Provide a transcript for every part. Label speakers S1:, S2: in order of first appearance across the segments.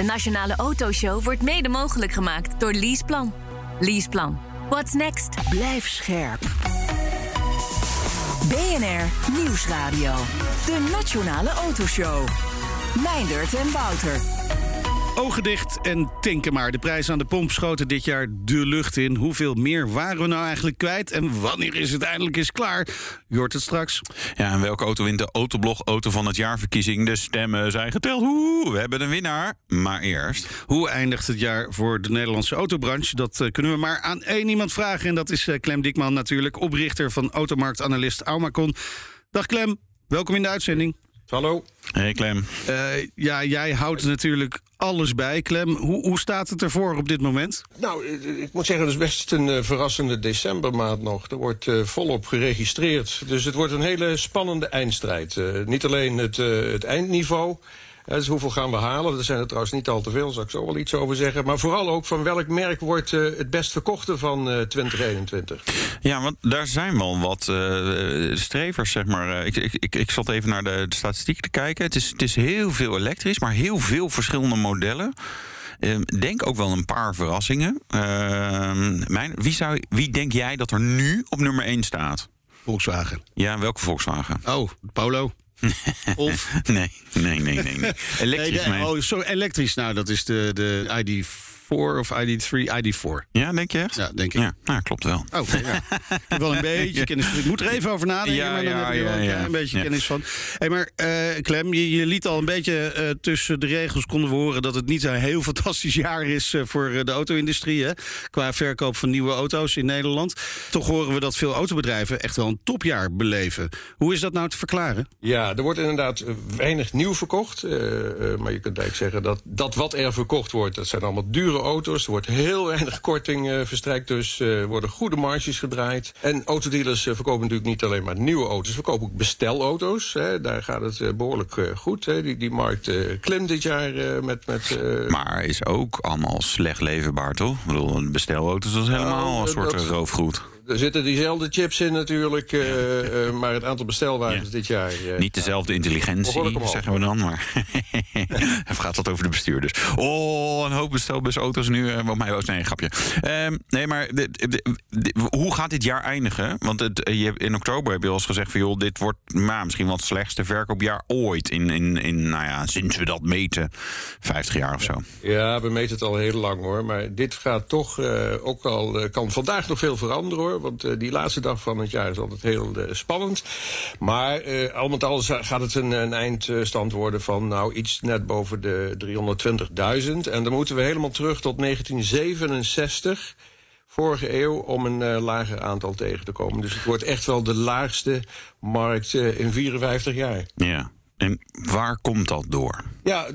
S1: De Nationale Autoshow wordt mede mogelijk gemaakt door Leaseplan. Leaseplan. What's next?
S2: Blijf scherp.
S1: BNR Nieuwsradio. De Nationale Autoshow. Meindert en Wouter.
S3: Ogen dicht en tinken maar. De prijzen aan de pomp schoten dit jaar de lucht in. Hoeveel meer waren we nou eigenlijk kwijt? En wanneer is het eindelijk eens klaar? Je hoort het straks.
S4: Ja, en welke auto wint de Autoblog Auto van het Jaarverkiezing? De stemmen zijn geteld. Oeh, we hebben een winnaar. Maar eerst...
S3: Hoe eindigt het jaar voor de Nederlandse autobranche? Dat eh, kunnen we maar aan één iemand vragen. En dat is uh, Clem Dikman natuurlijk, oprichter van automarktanalist Aumacon. Dag Clem, welkom in de uitzending.
S5: Hallo.
S4: Hey Clem.
S3: Uh, ja, jij houdt natuurlijk alles bij. Clem, hoe, hoe staat het ervoor op dit moment?
S5: Nou, ik moet zeggen, het is best een uh, verrassende decembermaand nog. Er wordt uh, volop geregistreerd. Dus het wordt een hele spannende eindstrijd. niet alleen het, het eindniveau... Dus hoeveel gaan we halen? Er zijn er trouwens niet al te veel, zal ik zo wel iets over zeggen. Maar vooral ook van welk merk wordt uh, het best verkochte van uh, 2021?
S4: Ja, want daar zijn wel wat uh, strevers, zeg maar. Ik, ik, ik, ik zat even naar de, de statistiek te kijken. Het is, het is heel veel elektrisch, maar heel veel verschillende modellen. Uh, denk ook wel een paar verrassingen. Uh, mijn, wie, zou, wie denk jij dat er nu op nummer 1 staat?
S3: Volkswagen.
S4: Ja, welke Volkswagen?
S3: Oh, Polo.
S4: of? Nee, nee, nee, nee. nee. Elektrisch,
S3: nee, Oh, sorry, elektrisch. Nou, dat is de, de ID4 of ID3, ID4.
S4: Ja, denk je echt?
S3: Ja, denk ik.
S4: Ja, nou, klopt wel.
S3: Okay, ja. ik heb wel een beetje kennis. Ik moet er even over nadenken,
S4: Ja,
S3: maar dan
S4: ja,
S3: heb je wel
S4: ja, ja.
S3: een beetje
S4: Ja.
S3: kennis van. Hey, maar eh, Clem, je, je liet al een beetje eh, tussen de regels konden we horen dat het niet een heel fantastisch jaar is eh, voor de auto-industrie. Hè, qua verkoop van nieuwe auto's in Nederland. Toch horen we dat veel autobedrijven echt wel een topjaar beleven. Hoe is dat nou te verklaren?
S5: Ja, er wordt inderdaad weinig nieuw verkocht. eh, eh, maar je kunt eigenlijk zeggen dat, dat wat er verkocht wordt... dat zijn allemaal dure auto's. Er wordt heel weinig korting eh, verstrekt. Dus eh, worden goede marges gedraaid. En autodealers eh, verkopen natuurlijk niet alleen maar nieuwe auto's. verkopen ook bestelauto's. Hè. Daar gaat het eh, behoorlijk eh, goed. Hè. Die, die markt klimt dit jaar met... met
S4: Maar is ook allemaal slecht leverbaar, toch? Ik bedoel, bestelauto's is helemaal
S5: Nou,
S4: een soort roofgoed.
S5: Er zitten diezelfde chips in natuurlijk. eh, eh, maar het aantal bestelwagens dit jaar... eh,
S4: Niet dezelfde intelligentie, zeggen we dan, maar of gaat dat over de bestuurders? Oh, een hoop bestelbusauto's nu. Wat mij was, nee, een grapje. Ehm, nee, maar de- de- de- hoe gaat dit jaar eindigen? Want het, je, in oktober heb je al eens gezegd van... joh, dit wordt nou, misschien wel het slechtste verkoopjaar ooit... In, in, in, nou ja, sinds we dat meten, 50 jaar of zo.
S5: Ja, we meten het al heel lang hoor. Maar dit gaat toch ook al. kan vandaag nog veel veranderen hoor. Want eh, die laatste dag van het jaar is altijd heel eh, spannend. Maar eh, al met al gaat het een, een eindstand worden van nou iets net boven de 320.000. En dan moeten we helemaal terug tot 1967. Vorige eeuw om een lager aantal tegen te komen. Dus het wordt echt wel de laagste markt in 54 jaar.
S4: Ja. En waar komt dat door?
S5: Ja, de-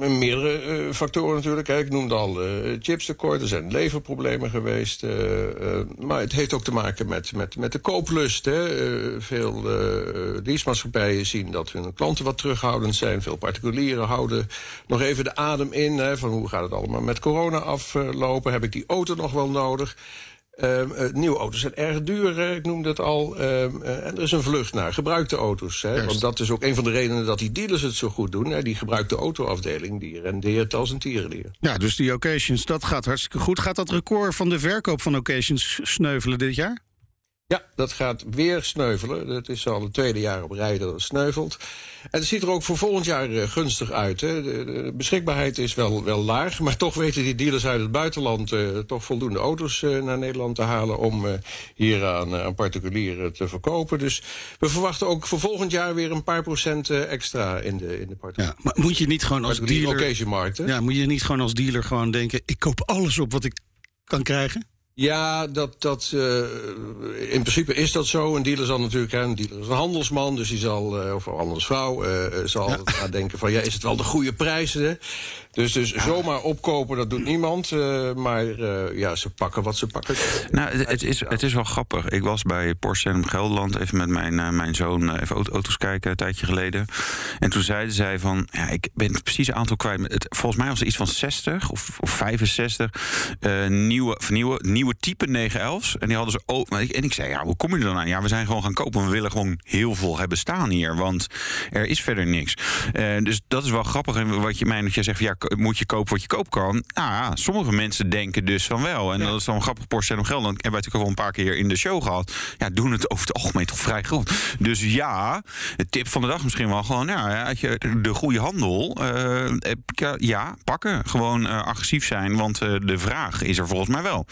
S5: de- meerdere eh, factoren natuurlijk. Ik noemde al eh chipstekort, er zijn leverproblemen geweest. eh, eh, maar het heeft ook te maken met, met, met de kooplust. Hè. Eh, veel eh leasemaatschappijen zien dat hun klanten wat terughoudend zijn. Veel particulieren houden nog even de adem in. Hè, van hoe gaat het allemaal met corona aflopen? Heb ik die auto nog wel nodig? Eh, nieuwe auto's zijn erg duur, ik noemde het al. Ehm, eh, en er is een vlucht naar gebruikte auto's. Hè, want dat is ook een van de redenen dat die dealers het zo goed doen. Hè, die gebruikte autoafdeling die rendeert als een tierenlier.
S3: Ja, dus die occasions, dat gaat hartstikke goed. Gaat dat record van de verkoop van occasions sneuvelen dit jaar?
S5: Ja, dat gaat weer sneuvelen. Het is al het tweede jaar op rij dat het sneuvelt. En het ziet er ook voor volgend jaar eh, gunstig uit. Hè. De, de beschikbaarheid is wel, wel laag, maar toch weten die dealers uit het buitenland eh, toch voldoende auto's eh, naar Nederland te halen om eh, hier aan, aan particulieren te verkopen. Dus we verwachten ook voor volgend jaar weer een paar procent extra in de, in de particuliere.
S3: Maar moet je niet gewoon als dealer...
S5: hè?
S3: Ja, moet je niet gewoon als dealer gewoon denken... ik koop alles op wat ik kan krijgen?
S5: Ja, dat, dat, uh, in principe is dat zo. Een dealer zal natuurlijk, een dealer is een handelsman, dus die zal, uh, of een handelsvrouw, uh, zal ja. nadenken van ja, is het wel de goede prijzen? Dus, dus zomaar opkopen, dat doet niemand. Maar ja, ze pakken wat ze pakken.
S4: Nou, het, is, het is wel grappig. Ik was bij Porsche in Gelderland even met mijn, mijn zoon even auto's kijken een tijdje geleden. En toen zeiden zij van, ja, ik ben het precieze aantal kwijt. Het, volgens mij was er iets van 60 of, of 65 nieuwe, nieuwe, nieuwe type 911's. En die hadden ze ook. En ik zei, ja, hoe kom je er dan aan? Ja, we zijn gewoon gaan kopen. We willen gewoon heel veel hebben staan hier. Want er is verder niks. dus dat is wel grappig. En wat je mij dat jij zegt, ja, moet je kopen wat je kopen kan. Nou ja, sommige mensen denken dus van wel. En ja. dat is dan een grappig Porsche om geld. Dan hebben wij natuurlijk al een paar keer in de show gehad. Ja, doen het over het algemeen toch vrij goed. Dus ja, de tip van de dag misschien wel gewoon... Ja, als je de goede handel, uh, ja, pakken. Gewoon uh, agressief zijn, want de vraag is er volgens mij wel.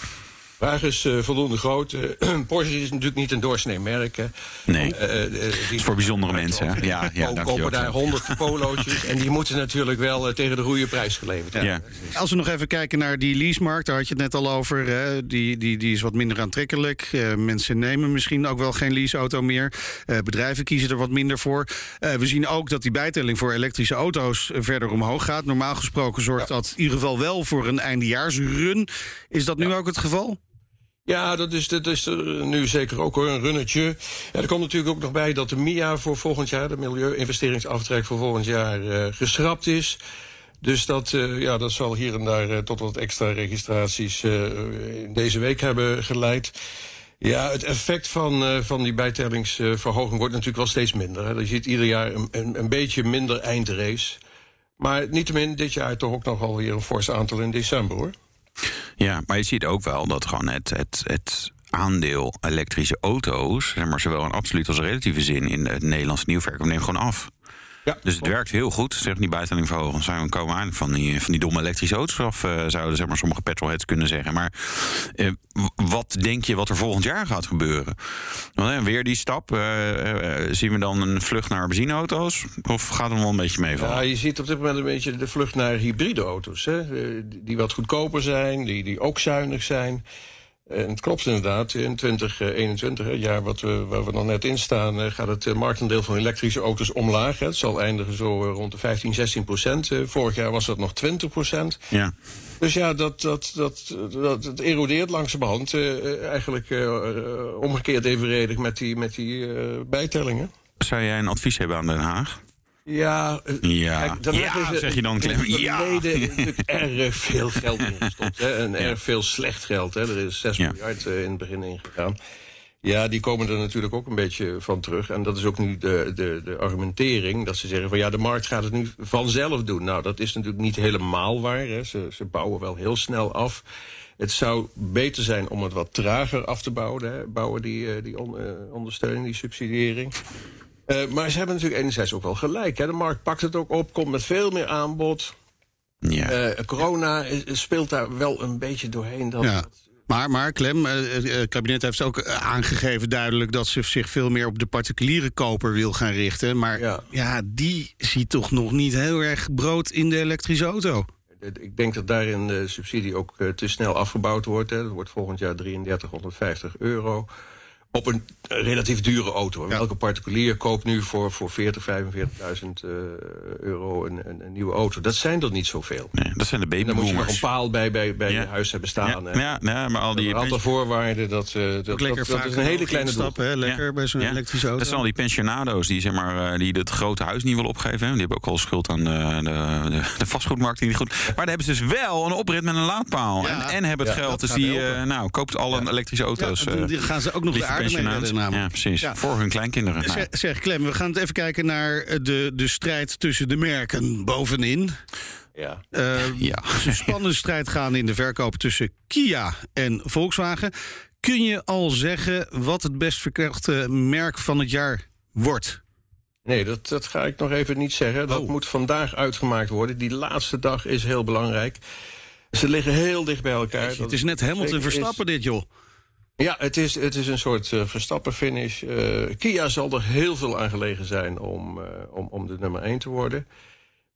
S5: Vraag is uh, voldoende groot. Uh, Porsche is natuurlijk niet een doorsnee merk. Hè.
S4: Nee, uh, het is voor bijzondere mensen. Hè? Ja, ja,
S5: kopen daar honderd polootjes en die moeten natuurlijk wel tegen de goede prijs geleverd worden.
S3: Ja. Als we nog even kijken naar die leasemarkt, daar had je het net al over. Hè. Die, die, die is wat minder aantrekkelijk. mensen nemen misschien ook wel geen leaseauto meer. bedrijven kiezen er wat minder voor. we zien ook dat die bijtelling voor elektrische auto's verder omhoog gaat. Normaal gesproken zorgt ja. dat in ieder geval wel voor een eindejaarsrun. Is dat nu ook het geval?
S5: Ja, dat is, dat is nu zeker ook hoor, een runnetje. Ja, er komt natuurlijk ook nog bij dat de MIA voor volgend jaar, de milieu-investeringsaftrek voor volgend jaar, uh, geschrapt is. Dus dat, uh, ja, dat zal hier en daar uh, tot wat extra registraties in deze week hebben geleid. Ja, het effect van, van die bijtellingsverhoging wordt natuurlijk wel steeds minder. Hè. Je ziet ieder jaar een, een, beetje minder eindrace. Maar niettemin dit jaar toch ook nog wel weer een fors aantal in december hoor.
S4: Ja, maar je ziet ook wel dat gewoon het, het, het aandeel elektrische auto's, zeg maar, zowel in absoluut als relatieve zin in het Nederlandse nieuwverkoop neemt gewoon af. Ja, dus het werkt heel goed, zeg die bijtelling verhogen. Zijn we komen aan van die, van die domme elektrische auto's af, uh, zouden zeg maar, sommige petrolheads kunnen zeggen. Maar uh, wat denk je wat er volgend jaar gaat gebeuren? Want, uh, weer die stap. zien we dan een vlucht naar benzineauto's? Of gaat het wel een beetje meevallen?
S5: Ja, je ziet op dit moment een beetje de vlucht naar hybride auto's. Hè? Die wat goedkoper zijn, die, die ook zuinig zijn. En het klopt inderdaad, in 2021, het jaar wat we, waar we nog net in staan, gaat het marktendeel van elektrische auto's omlaag. Het zal eindigen zo rond de 15, 16 procent. Vorig jaar was dat nog 20 procent.
S4: Ja.
S5: Dus ja, dat, dat, dat, dat, dat erodeert langzamerhand. Eigenlijk omgekeerd evenredig met die, met die bijtellingen.
S4: Zou jij een advies hebben aan Den Haag?
S5: Ja,
S4: ja. Kijk, ja is zeg je dan, Clem.
S5: Ja. natuurlijk erg veel geld ingestopt. Hè, en erg veel slecht geld. Hè. Er is 6 ja. miljard uh, in het begin ingegaan. Ja, die komen er natuurlijk ook een beetje van terug. En dat is ook nu de, de, de argumentering. Dat ze zeggen van ja, de markt gaat het nu vanzelf doen. Nou, dat is natuurlijk niet helemaal waar. Hè. Ze, ze bouwen wel heel snel af. Het zou beter zijn om het wat trager af te bouwen. Hè. Bouwen die, die on, uh, ondersteuning, die subsidiëring. Uh, maar ze hebben natuurlijk enerzijds ook wel gelijk. Hè. De markt pakt het ook op, komt met veel meer aanbod.
S4: Ja.
S5: Uh, corona speelt daar wel een beetje doorheen. Dat,
S3: ja. Maar, maar Clem, het kabinet heeft ook aangegeven duidelijk... dat ze zich veel meer op de particuliere koper wil gaan richten. Maar ja, ja die ziet toch nog niet heel erg brood in de elektrische auto.
S5: Ik denk dat daarin de subsidie ook te snel afgebouwd wordt. Hè. Dat wordt volgend jaar 3350 euro op een relatief dure auto. Ja. Welke particulier koopt nu voor, voor 40, 45.000 uh, euro een, een, een, nieuwe auto? Dat zijn er niet zoveel.
S4: Nee, dat zijn de babyboomers.
S5: Dan moet je nog een paal bij, bij, bij ja. je huis hebben staan.
S4: Ja, ja, ja maar al die...
S5: Een aantal voorwaarden, dat, uh, dat, dat, dat, dat is een hele kleine
S3: stap. Hè? Lekker bij zo'n elektrische auto.
S4: Dat zijn al die pensionado's die, zeg maar, uh, die het grote huis niet willen opgeven. Hè? Die hebben ook al schuld aan de, de, de, vastgoedmarkt. Die niet goed. Maar dan hebben ze dus wel een oprit met een laadpaal. En, en hebben het geld. Dus die nou, koopt alle elektrische auto's.
S3: die gaan ze ook nog de
S4: Ja, precies. Ja. Voor hun kleinkinderen. Nou.
S3: Zeg, zeg Clem, we gaan het even kijken naar de, de strijd tussen de merken bovenin.
S5: Ja.
S3: Uh, ja. een spannende strijd gaan in de verkoop tussen Kia en Volkswagen. Kun je al zeggen wat het best verkochte merk van het jaar wordt?
S5: Nee, dat, dat ga ik nog even niet zeggen. Dat oh. moet vandaag uitgemaakt worden. Die laatste dag is heel belangrijk. Ze liggen heel dicht bij elkaar.
S3: Het is net Hamilton Verstappen is... dit, joh.
S5: Ja, het is, het is een soort uh, Verstappen-finish. Uh, Kia zal er heel veel aan gelegen zijn om, uh, om, om de nummer 1 te worden.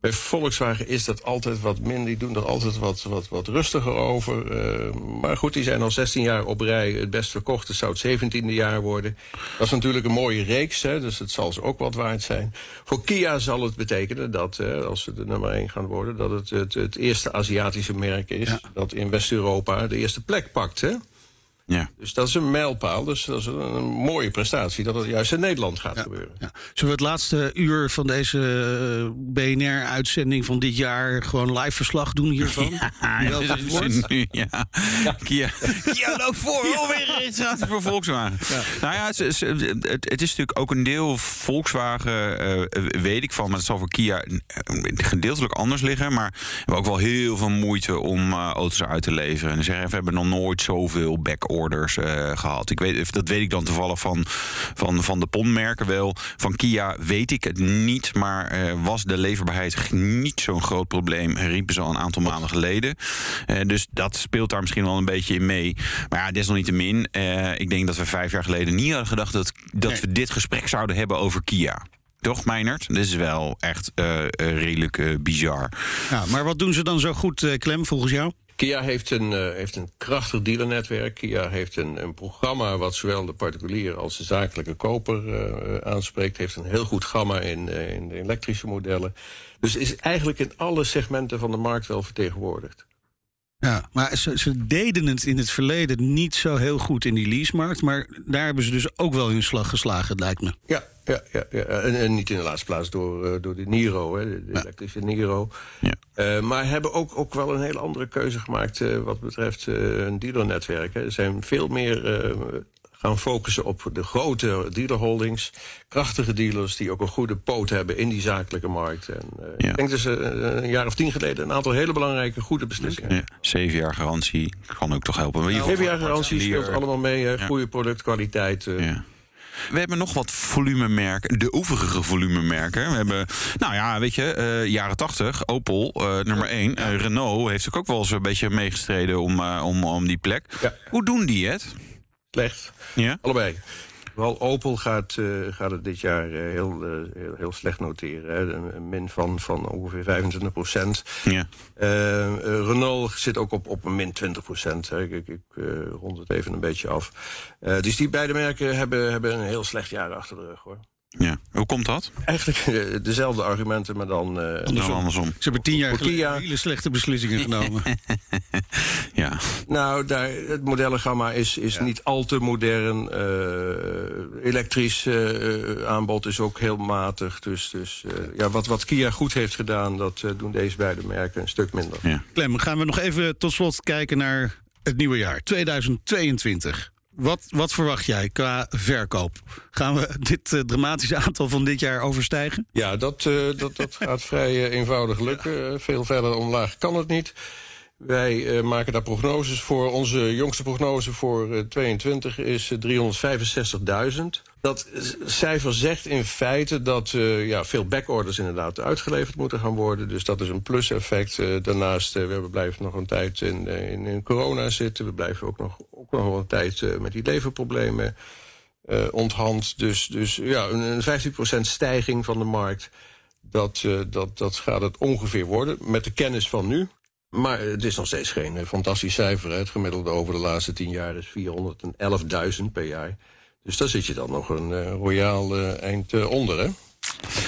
S5: Bij Volkswagen is dat altijd wat minder. Die doen er altijd wat, wat, wat rustiger over. Uh, maar goed, die zijn al 16 jaar op rij het best verkocht. Het zou het 17e jaar worden. Dat is natuurlijk een mooie reeks, hè, dus het zal ze ook wat waard zijn. Voor Kia zal het betekenen dat, uh, als ze de nummer 1 gaan worden... dat het het, het eerste Aziatische merk is ja. dat in West-Europa de eerste plek pakt. Hè?
S4: Ja.
S5: Dus dat is een mijlpaal. Dus dat is een, een mooie prestatie dat het juist in Nederland gaat
S3: ja,
S5: gebeuren.
S3: Ja. Zullen we het laatste uur van deze uh, BNR-uitzending van dit jaar gewoon live verslag doen hiervan?
S4: Ja, ja, dat is nu, ja. Kia, Kia loopt voor, alweer registratie voor Volkswagen. Ja. Nou ja, het, het, het, is natuurlijk ook een deel Volkswagen, uh, weet ik van, maar het zal voor Kia gedeeltelijk anders liggen. Maar we hebben ook wel heel veel moeite om uh, auto's uit te leveren. En zeggen we hebben nog nooit zoveel back orders uh, gehad. Ik weet, dat weet ik dan toevallig van, van, van de PON-merken wel. Van Kia weet ik het niet, maar uh, was de leverbaarheid niet zo'n groot probleem, riepen ze al een aantal maanden geleden. Uh, dus dat speelt daar misschien wel een beetje in mee. Maar ja, desalniettemin, ik denk dat we vijf jaar geleden niet hadden gedacht dat, dat nee. we dit gesprek zouden hebben over Kia. Toch, Meinert? Dit is wel echt redelijk bizar.
S3: Ja, maar wat doen ze dan zo goed, Clem, volgens jou?
S5: Kia heeft een, uh, heeft een krachtig dealernetwerk. Kia heeft een, een programma wat zowel de particulier als de zakelijke koper uh, aanspreekt. Heeft een heel goed gamma in, in de elektrische modellen. Dus is eigenlijk in alle segmenten van de markt wel vertegenwoordigd.
S3: Ja, maar ze, ze, deden het in het verleden niet zo heel goed in die leasemarkt. Maar daar hebben ze dus ook wel hun slag geslagen, lijkt me.
S5: Ja, ja, ja, ja. En, en niet in de laatste plaats door, uh, door de Niro, hè, de, de ja. elektrische Niro.
S4: Ja.
S5: Uh, maar hebben ook, ook wel een hele andere keuze gemaakt uh, wat betreft een dealernetwerk. Hè. Er zijn veel meer gaan focussen op de grote dealerholdings. Krachtige dealers die ook een goede poot hebben in die zakelijke markt. En, uh, ja. Ik denk dat ze uh, een jaar of tien geleden een aantal hele belangrijke goede beslissingen.
S4: Ja. Zeven jaar garantie kan ook toch helpen.
S5: Nou, Zeven jaar garantie speelt allemaal mee. Goede productkwaliteit.
S4: Ja. We hebben nog wat volumemerken, de overige volumemerken. We hebben, nou ja, weet je, uh, jaren 80, Opel, uh, nummer 1. Uh, Renault heeft ook wel eens een beetje meegestreden om, om, om die plek.
S5: Ja.
S4: Hoe doen die het?
S5: Slecht.
S4: Ja?
S5: Allebei. Vooral Opel gaat, uh, gaat het dit jaar uh, heel, uh, heel, heel, slecht noteren. Hè. Een, een, min van, van ongeveer 25 procent.
S4: Ja.
S5: Renault zit ook op, op een min 20 procent. Ik, ik, ik rond het even een beetje af. dus die beide merken hebben, hebben een heel slecht jaar achter de rug hoor.
S4: Ja, hoe komt dat?
S5: Eigenlijk dezelfde argumenten, maar dan, uh,
S4: andersom. andersom.
S3: Ze hebben tien jaar geleden hele slechte beslissingen genomen.
S4: ja.
S5: Nou, daar, het modellengamma is, is ja. niet al te modern. Uh, elektrisch uh, aanbod is ook heel matig. Dus, dus ja, wat, wat Kia goed heeft gedaan, dat doen deze beide merken een stuk minder.
S4: Ja.
S3: Clem, gaan we nog even tot slot kijken naar het nieuwe jaar, 2022. Wat, wat, verwacht jij qua verkoop? Gaan we dit uh, dramatische aantal van dit jaar overstijgen?
S5: Ja, dat, uh, dat, dat gaat vrij uh, eenvoudig lukken. Veel verder omlaag kan het niet. Wij maken daar prognoses voor. Onze jongste prognose voor 22 is 365.000. Dat cijfer zegt in feite dat ja, veel backorders inderdaad uitgeleverd moeten gaan worden. Dus dat is een plus-effect. Daarnaast, we blijven nog een tijd in, in, corona zitten. We blijven ook nog, ook nog een tijd met die leverproblemen onthand. Dus, dus ja, een, een 15% stijging van de markt. Dat, dat, dat gaat het ongeveer worden, met de kennis van nu. Maar het is nog steeds geen fantastisch cijfer. Hè. Het gemiddelde over de laatste tien jaar is 411.000 per jaar. Dus daar zit je dan nog een uh, royaal uh, eind uh, onder, hè?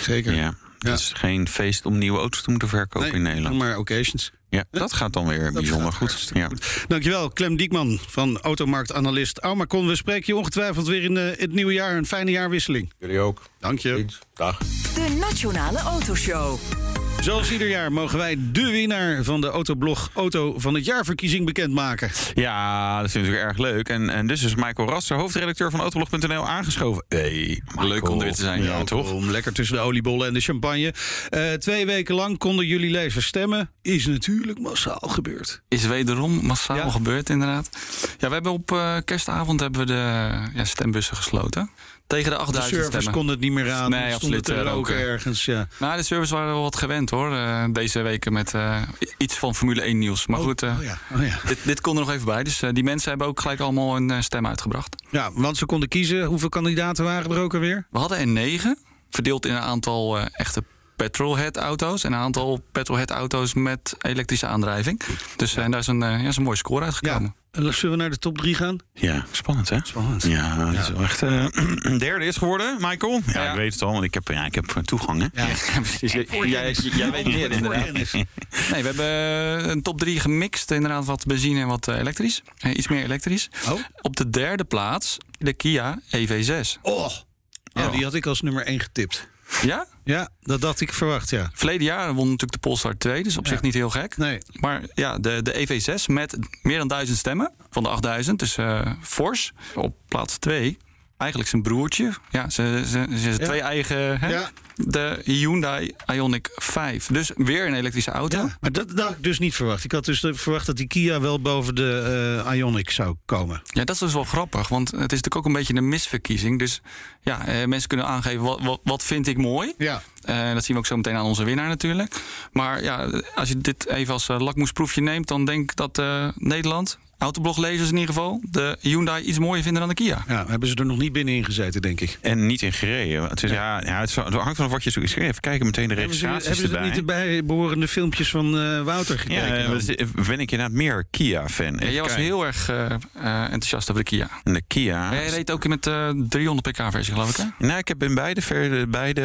S3: Zeker.
S4: Ja. Het is geen feest om nieuwe auto's te moeten verkopen
S3: nee,
S4: in Nederland.
S3: maar occasions.
S4: Ja, dat gaat dan weer dat bijzonder goed. Ja.
S3: goed. Dankjewel, Clem Diekman van Automarktanalist Aumakon. We spreken je ongetwijfeld weer in het nieuwe jaar. Een fijne jaarwisseling.
S5: Jullie ook.
S3: Dank je.
S5: Dag.
S6: De Nationale Autoshow.
S3: Zoals ieder jaar mogen wij de winnaar van de Autoblog Auto van het Jaarverkiezing bekendmaken.
S4: Ja, dat is natuurlijk erg leuk. En, en dus is Michael Rasser, hoofdredacteur van Autoblog.nl, aangeschoven. Hey, Michael. leuk om er weer te zijn. Ja, toch?
S3: Om lekker tussen de oliebollen en de champagne. Uh, twee weken lang konden jullie lezers stemmen. Is natuurlijk massaal gebeurd.
S7: Is wederom massaal ja. gebeurd, inderdaad. Ja, we hebben op uh, kerstavond hebben we de ja, stembussen gesloten. Tegen de 8000
S3: De servers
S7: stemmen.
S3: konden het niet meer aan.
S7: Nee, absoluut.
S3: Er ook ergens, ja.
S7: Nou, de servers waren wel wat gewend hoor. Uh, deze weken met uh, iets van Formule 1 nieuws. Maar
S3: oh,
S7: goed,
S3: oh ja, oh ja.
S7: dit, dit kon er nog even bij. Dus die mensen hebben ook gelijk allemaal een stem uitgebracht.
S3: Ja, want ze konden kiezen. Hoeveel kandidaten waren er ook alweer?
S7: We hadden er negen. Verdeeld in een aantal echte petrolhead auto's en een aantal petrolhead auto's met elektrische aandrijving. Dus daar is een, ja, is een mooie score uitgekomen.
S3: Zullen we naar de top 3 gaan?
S4: Ja, spannend hè?
S3: Spannend.
S4: Ja, dat is wel echt. Uh, derde is geworden, Michael. Ja, ik weet het al, want ik heb, ja, ik heb toegang. Hè?
S7: Ja, precies. Jij, jij, weet meer inderdaad. Nee, we hebben een top 3 gemixt. Inderdaad, wat benzine en wat elektrisch. iets meer elektrisch.
S3: Oh.
S7: Op de derde plaats de Kia EV6.
S3: Oh, ja, die had ik als nummer 1 getipt.
S7: Ja?
S3: Ja, dat had ik verwacht, ja.
S7: Verleden jaar won natuurlijk de Polestar 2, dus op zich niet heel gek.
S3: Nee.
S7: Maar ja, de, de EV6 met meer dan 1000 stemmen van de 8000, dus uh, fors. Op plaats 2 eigenlijk zijn broertje. Ja, ze, ze, ze ja. twee eigen. Hè? Ja. De Hyundai Ioniq 5. Dus weer een elektrische auto.
S3: Ja, maar dat, dat had ik dus niet verwacht. Ik had dus verwacht dat die Kia wel boven de uh, Ioniq zou komen.
S7: Ja, dat is dus wel grappig. Want het is natuurlijk ook een beetje een misverkiezing. Dus ja, uh, mensen kunnen aangeven wat, wat, wat vind ik mooi.
S3: Ja.
S7: Uh, dat zien we ook zo meteen aan onze winnaar natuurlijk. Maar ja, als je dit even als lakmoesproefje neemt, dan denk ik dat Nederland autobloglezers in ieder geval de Hyundai iets mooier vinden dan de Kia.
S3: Ja, hebben ze er nog niet binnenin gezeten, denk ik.
S4: En niet in gereden. Het, is, ja. Ja, het, hangt van wat je zoekt. Even kijken meteen de registraties
S3: hebben ze,
S4: hebben
S3: ze
S4: erbij.
S3: niet de bijbehorende filmpjes van uh, Wouter gekeken?
S4: Ja, dan? ben ik inderdaad meer Kia-fan.
S7: Ja, jij was heel erg uh, uh, enthousiast over de Kia.
S4: En de Kia...
S7: Jij reed ook met de 300 pk-versie, geloof ik, hè?
S4: Nee, ik heb in beide, ver, beide...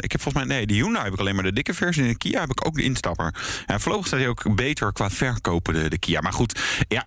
S4: Ik heb volgens mij... Nee, de Hyundai heb ik alleen maar de dikke versie. En de Kia heb ik ook de instapper. Ja, voorlopig staat hij ook beter qua verkopen, de, de Kia. Maar goed, ja,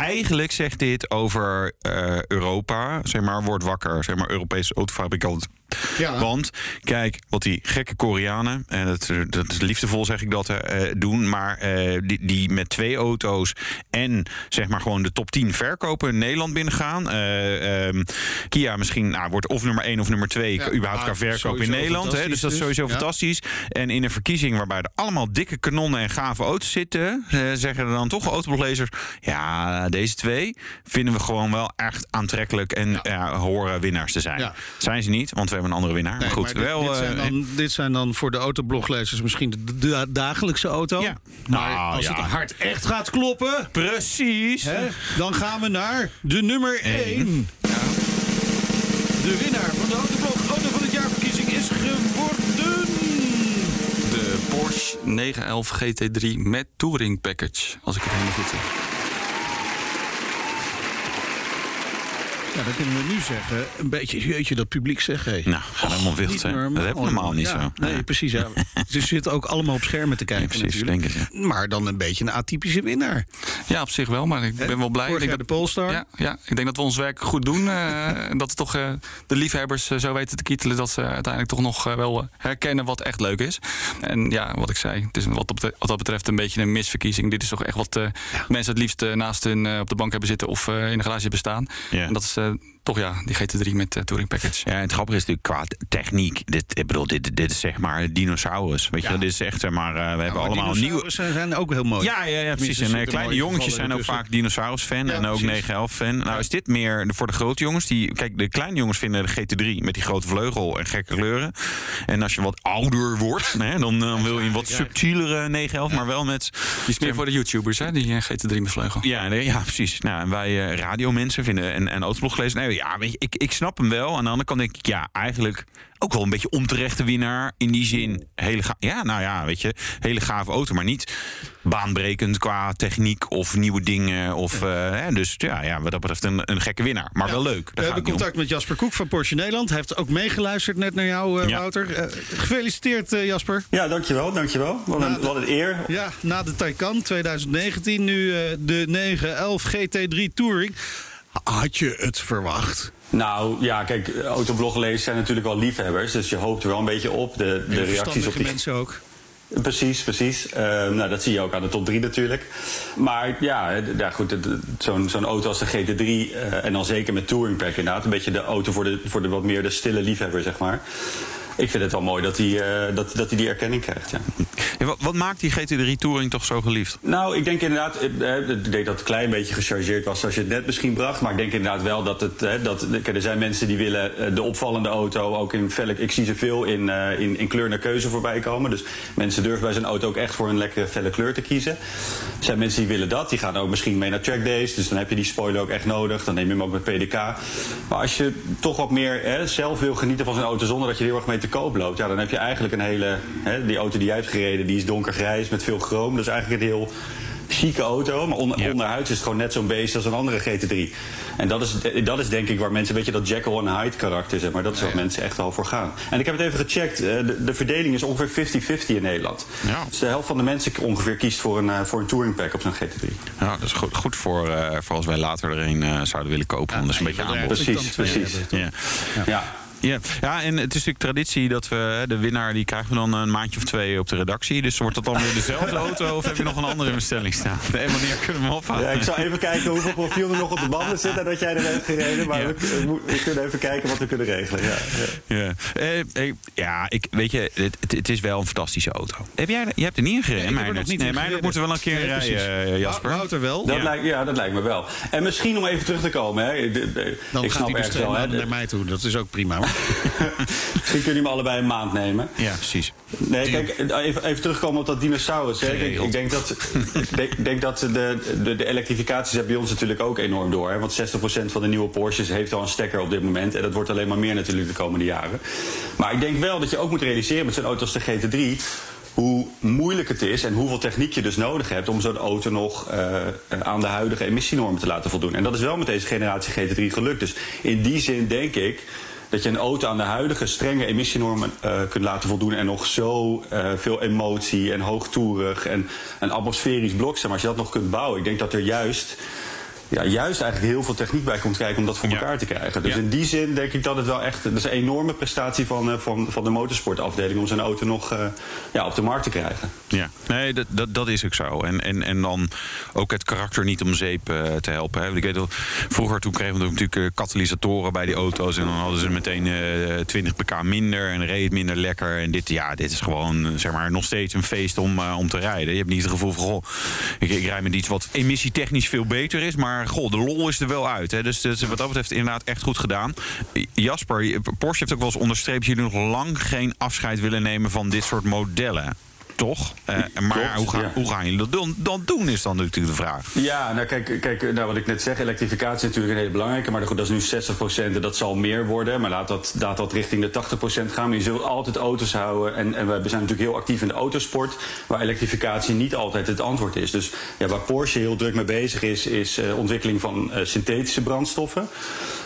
S4: eigenlijk zegt dit over uh, Europa. Zeg maar, wordt wakker. Zeg maar, Europese autofabrikant.
S3: Ja.
S4: Want kijk, wat die gekke Koreanen, en dat, dat is liefdevol zeg ik dat, uh, doen, maar uh, die, die met twee auto's en zeg maar gewoon de top 10 verkopen in Nederland binnengaan. Uh, um, Kia misschien nou, wordt of nummer 1 of nummer 2 ja, überhaupt kan verkopen in Nederland. Hè, dus dat is sowieso dus. fantastisch. En in een verkiezing waarbij er allemaal dikke kanonnen en gave auto's zitten, zeggen er dan toch autobloglezers, ja, deze twee vinden we gewoon wel echt aantrekkelijk en ja. horen winnaars te zijn. Zijn ze niet, want we hebben een andere winnaar.
S3: Nee,
S4: maar goed,
S3: maar dit,
S4: wel,
S3: dit, zijn dan, dit zijn dan voor de autobloglezers misschien de, de dagelijkse auto.
S4: Ja.
S3: Maar
S4: nou,
S3: als het hart echt gaat kloppen,
S4: precies,
S3: hè, dan gaan we naar de nummer 1. Ja. De winnaar van de autoblog Auto van het jaarverkiezing is geworden.
S7: De Porsche 911 GT3 met Touring Package, als ik het helemaal goed zeg.
S3: Ja, dan kunnen we nu zeggen, een beetje, jeetje, dat publiek zegt, hé.
S4: Nou, gaat helemaal wild zijn. Dat heb ik normaal niet
S3: ja,
S4: zo.
S3: Nee,
S4: Ja.
S3: precies. Ja. Ze zitten ook allemaal op schermen te kijken
S4: Ja, precies,
S3: natuurlijk.
S4: denk ik,
S3: Maar dan een beetje een atypische winnaar.
S7: Ja, op zich wel, maar ik ben wel blij.
S3: Vorig
S7: Ik
S3: jaar
S7: denk
S3: de Polestar.
S7: Ja, ja, ik denk dat we ons werk goed doen. eh, en dat we toch eh, de liefhebbers eh, zo weten te kietelen... dat ze uiteindelijk toch nog wel herkennen wat echt leuk is. En ja, wat ik zei, het is wat, op de- wat dat betreft een beetje een misverkiezing. Dit is toch echt wat mensen het liefst naast hun op de bank hebben zitten... of eh, in de garage hebben staan.
S4: Ja.
S7: En dat is eh, toch ja, die GT3 met eh, Touring Package.
S4: Ja, het grappige is natuurlijk qua techniek. Dit, ik bedoel, dit, dit is zeg maar dinosaurus. Weet je, dit is echt zeg maar. eh, we hebben
S3: Maar
S4: allemaal nieuwe.
S3: zijn ook heel mooi.
S4: Ja, ja, ja, precies. En eh, kleine jongetjes zijn ook vaak dinosaurus-fan en ook
S3: precies.
S4: 911-fan. Nou, is dit meer voor de grote jongens? Die, kijk, de kleine jongens vinden de GT3 met die grote vleugel en gekke kleuren. En als je wat ouder wordt, hè, dan wil je een wat subtielere 911, maar wel met.
S7: Die is meer voor de YouTubers, hè, die eh, GT3 met vleugel.
S4: Ja, nee, ja, precies. Nou, en wij radiomensen vinden en, en autoblog lezen. Nee, ja, weet je, ik, ik snap hem wel. Aan de andere kant denk ik, ja, eigenlijk ook wel een beetje onterechte winnaar. In die zin, hele ga ja, nou ja, weet je, hele gave auto, maar niet baanbrekend qua techniek of nieuwe dingen. Of, eh, hè, dus ja, ja, wat dat betreft een, een gekke winnaar. Maar wel leuk.
S3: We hebben contact met Jasper Koek van Porsche Nederland. Hij heeft ook meegeluisterd net naar jou, eh,
S4: Ja.
S3: Wouter. Eh, gefeliciteerd, Jasper.
S8: Ja, dankjewel, dankjewel. Wat een, wat een eer.
S3: Ja, na de Taycan 2019, nu eh, de 911 GT3 Touring. Had je het verwacht?
S8: Nou ja, kijk, autobloglezers zijn natuurlijk wel liefhebbers. Dus je hoopt er wel een beetje op. De, de reacties op die...
S3: mensen ook.
S8: Precies, precies. Eh, nou, dat zie je ook aan de top 3 natuurlijk. Maar ja, ja goed, zo'n auto als de GT3... eh, en dan zeker met Touring Pack inderdaad... een beetje de auto voor de, voor de wat meer de stille liefhebber, zeg maar. Ik vind het wel mooi dat hij eh, dat, dat hij die erkenning krijgt, ja.
S4: Ja, wat, wat maakt die GT3 Touring toch zo geliefd?
S8: Nou, ik denk inderdaad, eh, eh, ik denk dat het een klein beetje gechargeerd was zoals je het net misschien bracht. Maar ik denk inderdaad wel dat het, eh, dat, er zijn mensen die willen de opvallende auto ook in velk. Ik zie ze veel in, in, in kleur naar keuze voorbij komen. Dus mensen durven bij zijn auto ook echt voor een lekkere felle kleur te kiezen. Er zijn mensen die willen dat, die gaan ook misschien mee naar track days. Dus dan heb je die spoiler ook echt nodig. Dan neem je hem ook met PDK. Maar als je toch wat meer hè, zelf wil genieten van zijn auto zonder dat je er heel erg mee te koop loopt, ja, dan heb je eigenlijk een hele. Hè, die auto die jij hebt gereden, die is donkergrijs met veel chroom. Dat is eigenlijk een heel chique auto. Maar onder, onderhuid is het gewoon net zo'n beest als een andere GT3. En dat is, dat is denk ik waar mensen een beetje dat Jekyll en Hyde karakter, zeg maar. Dat is waar mensen echt al voor gaan. En ik heb het even gecheckt. eh, De, de verdeling is ongeveer 50-50 in Nederland. Dus de helft van de mensen ongeveer kiest voor een, eh, voor een touring pack op zo'n GT3.
S4: Ja, dat is goed, goed voor, eh, voor als wij later er een eh, zouden willen kopen. want dat is een beetje aanbod.
S8: Precies, precies.
S4: Ja.
S8: Ja.
S4: Ja. en het is natuurlijk traditie dat we hè, de winnaar die krijgen we dan een maandje of twee op de redactie. Dus wordt dat dan weer dezelfde auto of heb je nog een andere in bestelling staan? En wanneer kunnen we hem ophalen?
S8: Ja, ik zal even kijken hoeveel profiel er nog op de banden zit en dat jij er heeft gereden. Maar we, we- we kunnen even kijken wat we kunnen regelen. Ja, ja.
S4: Ja, Eh, eh, ja ik, weet je, het, het- het is wel een fantastische auto. Heb jij, je hebt er niet in gereden,
S3: ik heb er nog niet
S4: Nee,
S3: in
S4: Meijnerd
S3: gereden.
S4: moeten we wel een keer
S3: Nee, precies.
S4: rijden, eh, Jasper.
S3: Wouter wel.
S8: Dat
S4: Ja.
S8: Lijkt, ja, dat lijkt me wel. En misschien om even terug te komen. Hè, de- de-
S3: Dan
S8: ik
S3: gaat
S8: snap
S3: hij dus
S8: wel. Hè,
S3: naar mij toe. Dat is ook prima. hoor.
S8: misschien kunnen jullie me allebei een maand nemen.
S4: Ja, precies.
S8: Nee, kijk, even, even terugkomen op dat dinosaurus. Hè. Ik, ik denk dat, ik denk, ik denk dat de, de, de elektrificatie zet bij ons natuurlijk ook enorm door. Hè. Want 60% van de nieuwe Porsches heeft al een stekker op dit moment. En dat wordt alleen maar meer natuurlijk de komende jaren. Maar ik denk wel dat je ook moet realiseren met zo'n auto als de GT3 hoe moeilijk het is en hoeveel techniek je dus nodig hebt om zo'n auto nog eh, aan de huidige emissienormen te laten voldoen. En dat is wel met deze generatie GT3 gelukt. Dus in die zin denk ik dat je een auto aan de huidige strenge emissienormen eh, kunt laten voldoen en nog zo eh, veel emotie en hoogtoerig en een atmosferisch blok, zeg maar, als je dat nog kunt bouwen. Ik denk dat er juist, ja, juist eigenlijk heel veel techniek bij komt kijken om dat voor elkaar te krijgen. Dus
S4: Ja.
S8: in die zin denk ik dat het wel echt, dat is een enorme prestatie van, eh, van, van de motorsportafdeling om zo'n auto nog ja, op de markt te krijgen.
S4: Ja, nee, dat, dat, dat is ook zo. En, en, en dan ook het karakter niet om zeep eh, te helpen. Hè. Ik weet wel, vroeger toen kregen we natuurlijk eh, katalysatoren bij die auto's. En dan hadden ze meteen eh 20 pk minder en reed minder lekker. En dit, ja, dit is gewoon eh, zeg maar, nog steeds een feest om, eh, om te rijden. Je hebt niet het gevoel van, goh, ik, ik rijd met iets wat emissietechnisch veel beter is. Maar goh, de lol is er wel uit. Hè. Dus, wat dat betreft inderdaad echt goed gedaan. Jasper, Porsche heeft ook wel eens onderstreept... dat jullie nog lang geen afscheid willen nemen van dit soort modellen. Toch? Eh, maar
S8: Klopt,
S4: hoe, gaan,
S8: ja.
S4: hoe gaan jullie dat doen, dan doen, is dan natuurlijk de vraag.
S8: Ja, nou kijk, kijk nou, wat ik net zeg, elektrificatie is natuurlijk een hele belangrijke. Maar goed, dat is nu 60% en dat zal meer worden. Maar laat dat, laat dat richting de 80% gaan. Maar je zult altijd auto's houden. En, en we zijn natuurlijk heel actief in de autosport. Waar elektrificatie niet altijd het antwoord is. Dus ja, waar Porsche heel druk mee bezig is, is eh, ontwikkeling van eh, synthetische brandstoffen.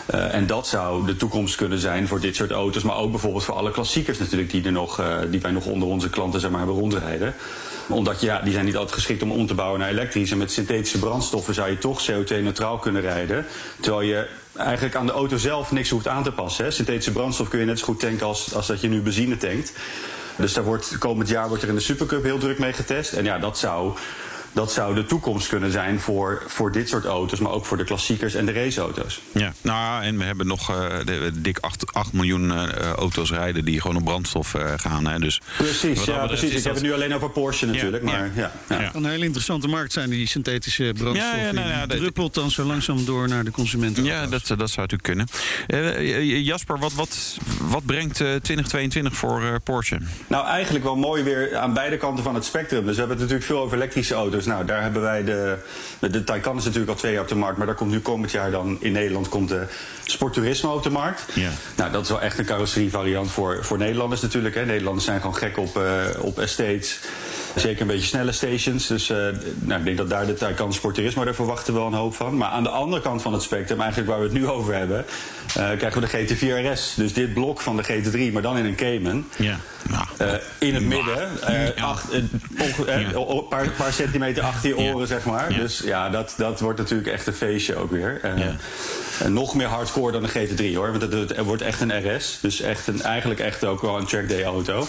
S8: Eh, en dat zou de toekomst kunnen zijn voor dit soort auto's. Maar ook bijvoorbeeld voor alle klassiekers natuurlijk die, er nog, eh, die wij nog onder onze klanten zeg maar, hebben rondrijden. Omdat ja, die zijn niet altijd geschikt om om te bouwen naar elektrisch. En met synthetische brandstoffen zou je toch CO2-neutraal kunnen rijden. Terwijl je eigenlijk aan de auto zelf niks hoeft aan te passen. Hè. Synthetische brandstof kun je net zo goed tanken als, als dat je nu benzine tankt. Dus daar wordt, komend jaar wordt er in de Supercup heel druk mee getest. En ja, dat zou, dat zou de toekomst kunnen zijn voor, voor dit soort auto's. Maar ook voor de klassiekers en de raceauto's.
S4: Ja, nou, en we hebben nog eh, de, dik 8, 8 miljoen eh, auto's rijden die gewoon op brandstof eh, gaan. Hè. Dus
S8: Precies, ja,
S4: betreft
S8: precies. Ik heb het nu alleen over Porsche natuurlijk.
S4: Ja,
S8: maar ja. Ja,
S4: Ja.
S3: Een hele interessante markt zijn die synthetische brandstof.
S4: Ja, ja, nou ja,
S3: Die
S4: dat-
S3: druppelt dan zo langzaam door naar de consumenten.
S4: Ja, dat, dat zou natuurlijk kunnen. Eh, Jasper, wat, wat, wat brengt eh, 2022 voor eh, Porsche?
S8: Nou, eigenlijk wel mooi weer aan beide kanten van het spectrum. Dus we hebben het natuurlijk veel over elektrische auto's. Nou, daar hebben wij de... De Taycan is natuurlijk al twee jaar op de markt. Maar daar komt nu komend jaar dan in Nederland komt de Sportturismo op de markt.
S4: Ja.
S8: Nou, dat is wel echt een carrosserievariant voor, voor Nederlanders natuurlijk. Hè. Nederlanders zijn gewoon gek op, eh, op estates. Zeker een beetje snelle stations. Dus eh, nou, ik denk dat daar de Taycan Sportturismo, daar verwachten we wel een hoop van. Maar aan de andere kant van het spectrum, eigenlijk waar we het nu over hebben... eh, krijgen we de GT4 RS. Dus dit blok van de GT3, maar dan in een Cayman.
S4: Ja. Nou,
S8: Eh, in het midden. acht- Een paar, paar centimeter achter je
S4: Ja.
S8: oren, zeg maar.
S4: Ja.
S8: Dus ja, dat, dat wordt natuurlijk echt een feestje ook weer. En nog meer hardcore dan de GT3 hoor. Want het, het wordt echt een RS. Dus echt een, eigenlijk echt ook wel een trackday auto.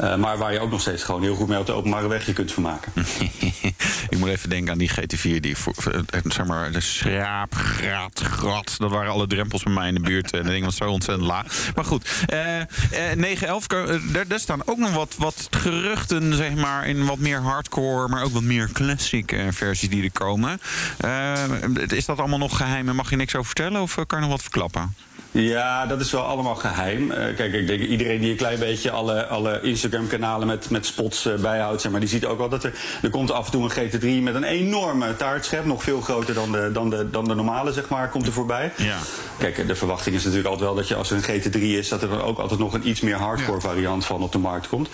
S8: Eh, maar waar je ook nog steeds gewoon heel goed mee op de openbare weg je kunt vermaken.
S4: ik moet even denken aan die GT4. Die voor, voor- eh, zeg maar, de schraap, graat, grat. Dat waren alle drempels bij mij in de buurt. En dat ding was zo ontzettend laag. Maar goed, eh, eh, 911, eh, daar, staan ook nog wat, wat geruchten, zeg maar, in wat meer hardcore, maar ook wat meer classic eh, versies die er komen. Eh, is dat allemaal nog geheim en mag je niks over vertellen? Of eh, kan je nog wat verklappen?
S8: Ja, dat is wel allemaal geheim. Eh, kijk, ik denk iedereen die een klein beetje alle, alle Instagram-kanalen met, met spots uh, bijhoudt, zeg maar, die ziet ook wel dat er, er komt af en toe een GT3 met een enorme taartschep, nog veel groter dan de, dan de, dan de normale, zeg maar, komt er voorbij.
S4: Ja.
S8: Kijk, de verwachting is natuurlijk altijd wel dat je als er een GT3 is, dat er dan ook altijd nog een iets meer hardcore variant van op de markt komt.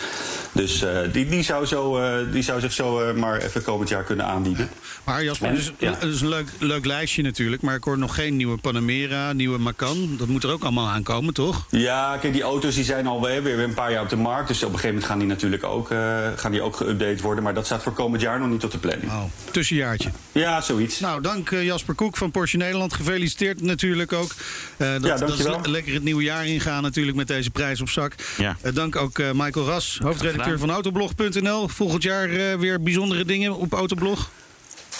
S8: Dus uh, die, die, zou zo, die zou zich zo maar even komend jaar kunnen aanbieden.
S3: Maar Jasper, dus, ja. dat is een leuk, leuk lijstje natuurlijk, maar ik hoor nog geen nieuwe Panamera, nieuwe Macan dat moet er ook allemaal aankomen, toch?
S8: Ja, kijk, die auto's die zijn al weer, weer een paar jaar op de markt. Dus op een gegeven moment gaan die natuurlijk ook, uh, gaan die ook geüpdate worden. Maar dat staat voor komend jaar nog niet op de planning.
S3: Oh, tussenjaartje.
S8: Ja, zoiets.
S3: Nou, dank uh, Jasper Koek van Porsche Nederland. Gefeliciteerd natuurlijk ook. Uh, dat,
S8: ja,
S3: dat is le lekker het nieuwe jaar ingaan natuurlijk met deze prijs op zak.
S4: Ja.
S3: dank ook Michael Ras, hoofdredacteur van Autoblog.nl. Volgend jaar weer bijzondere dingen op Autoblog.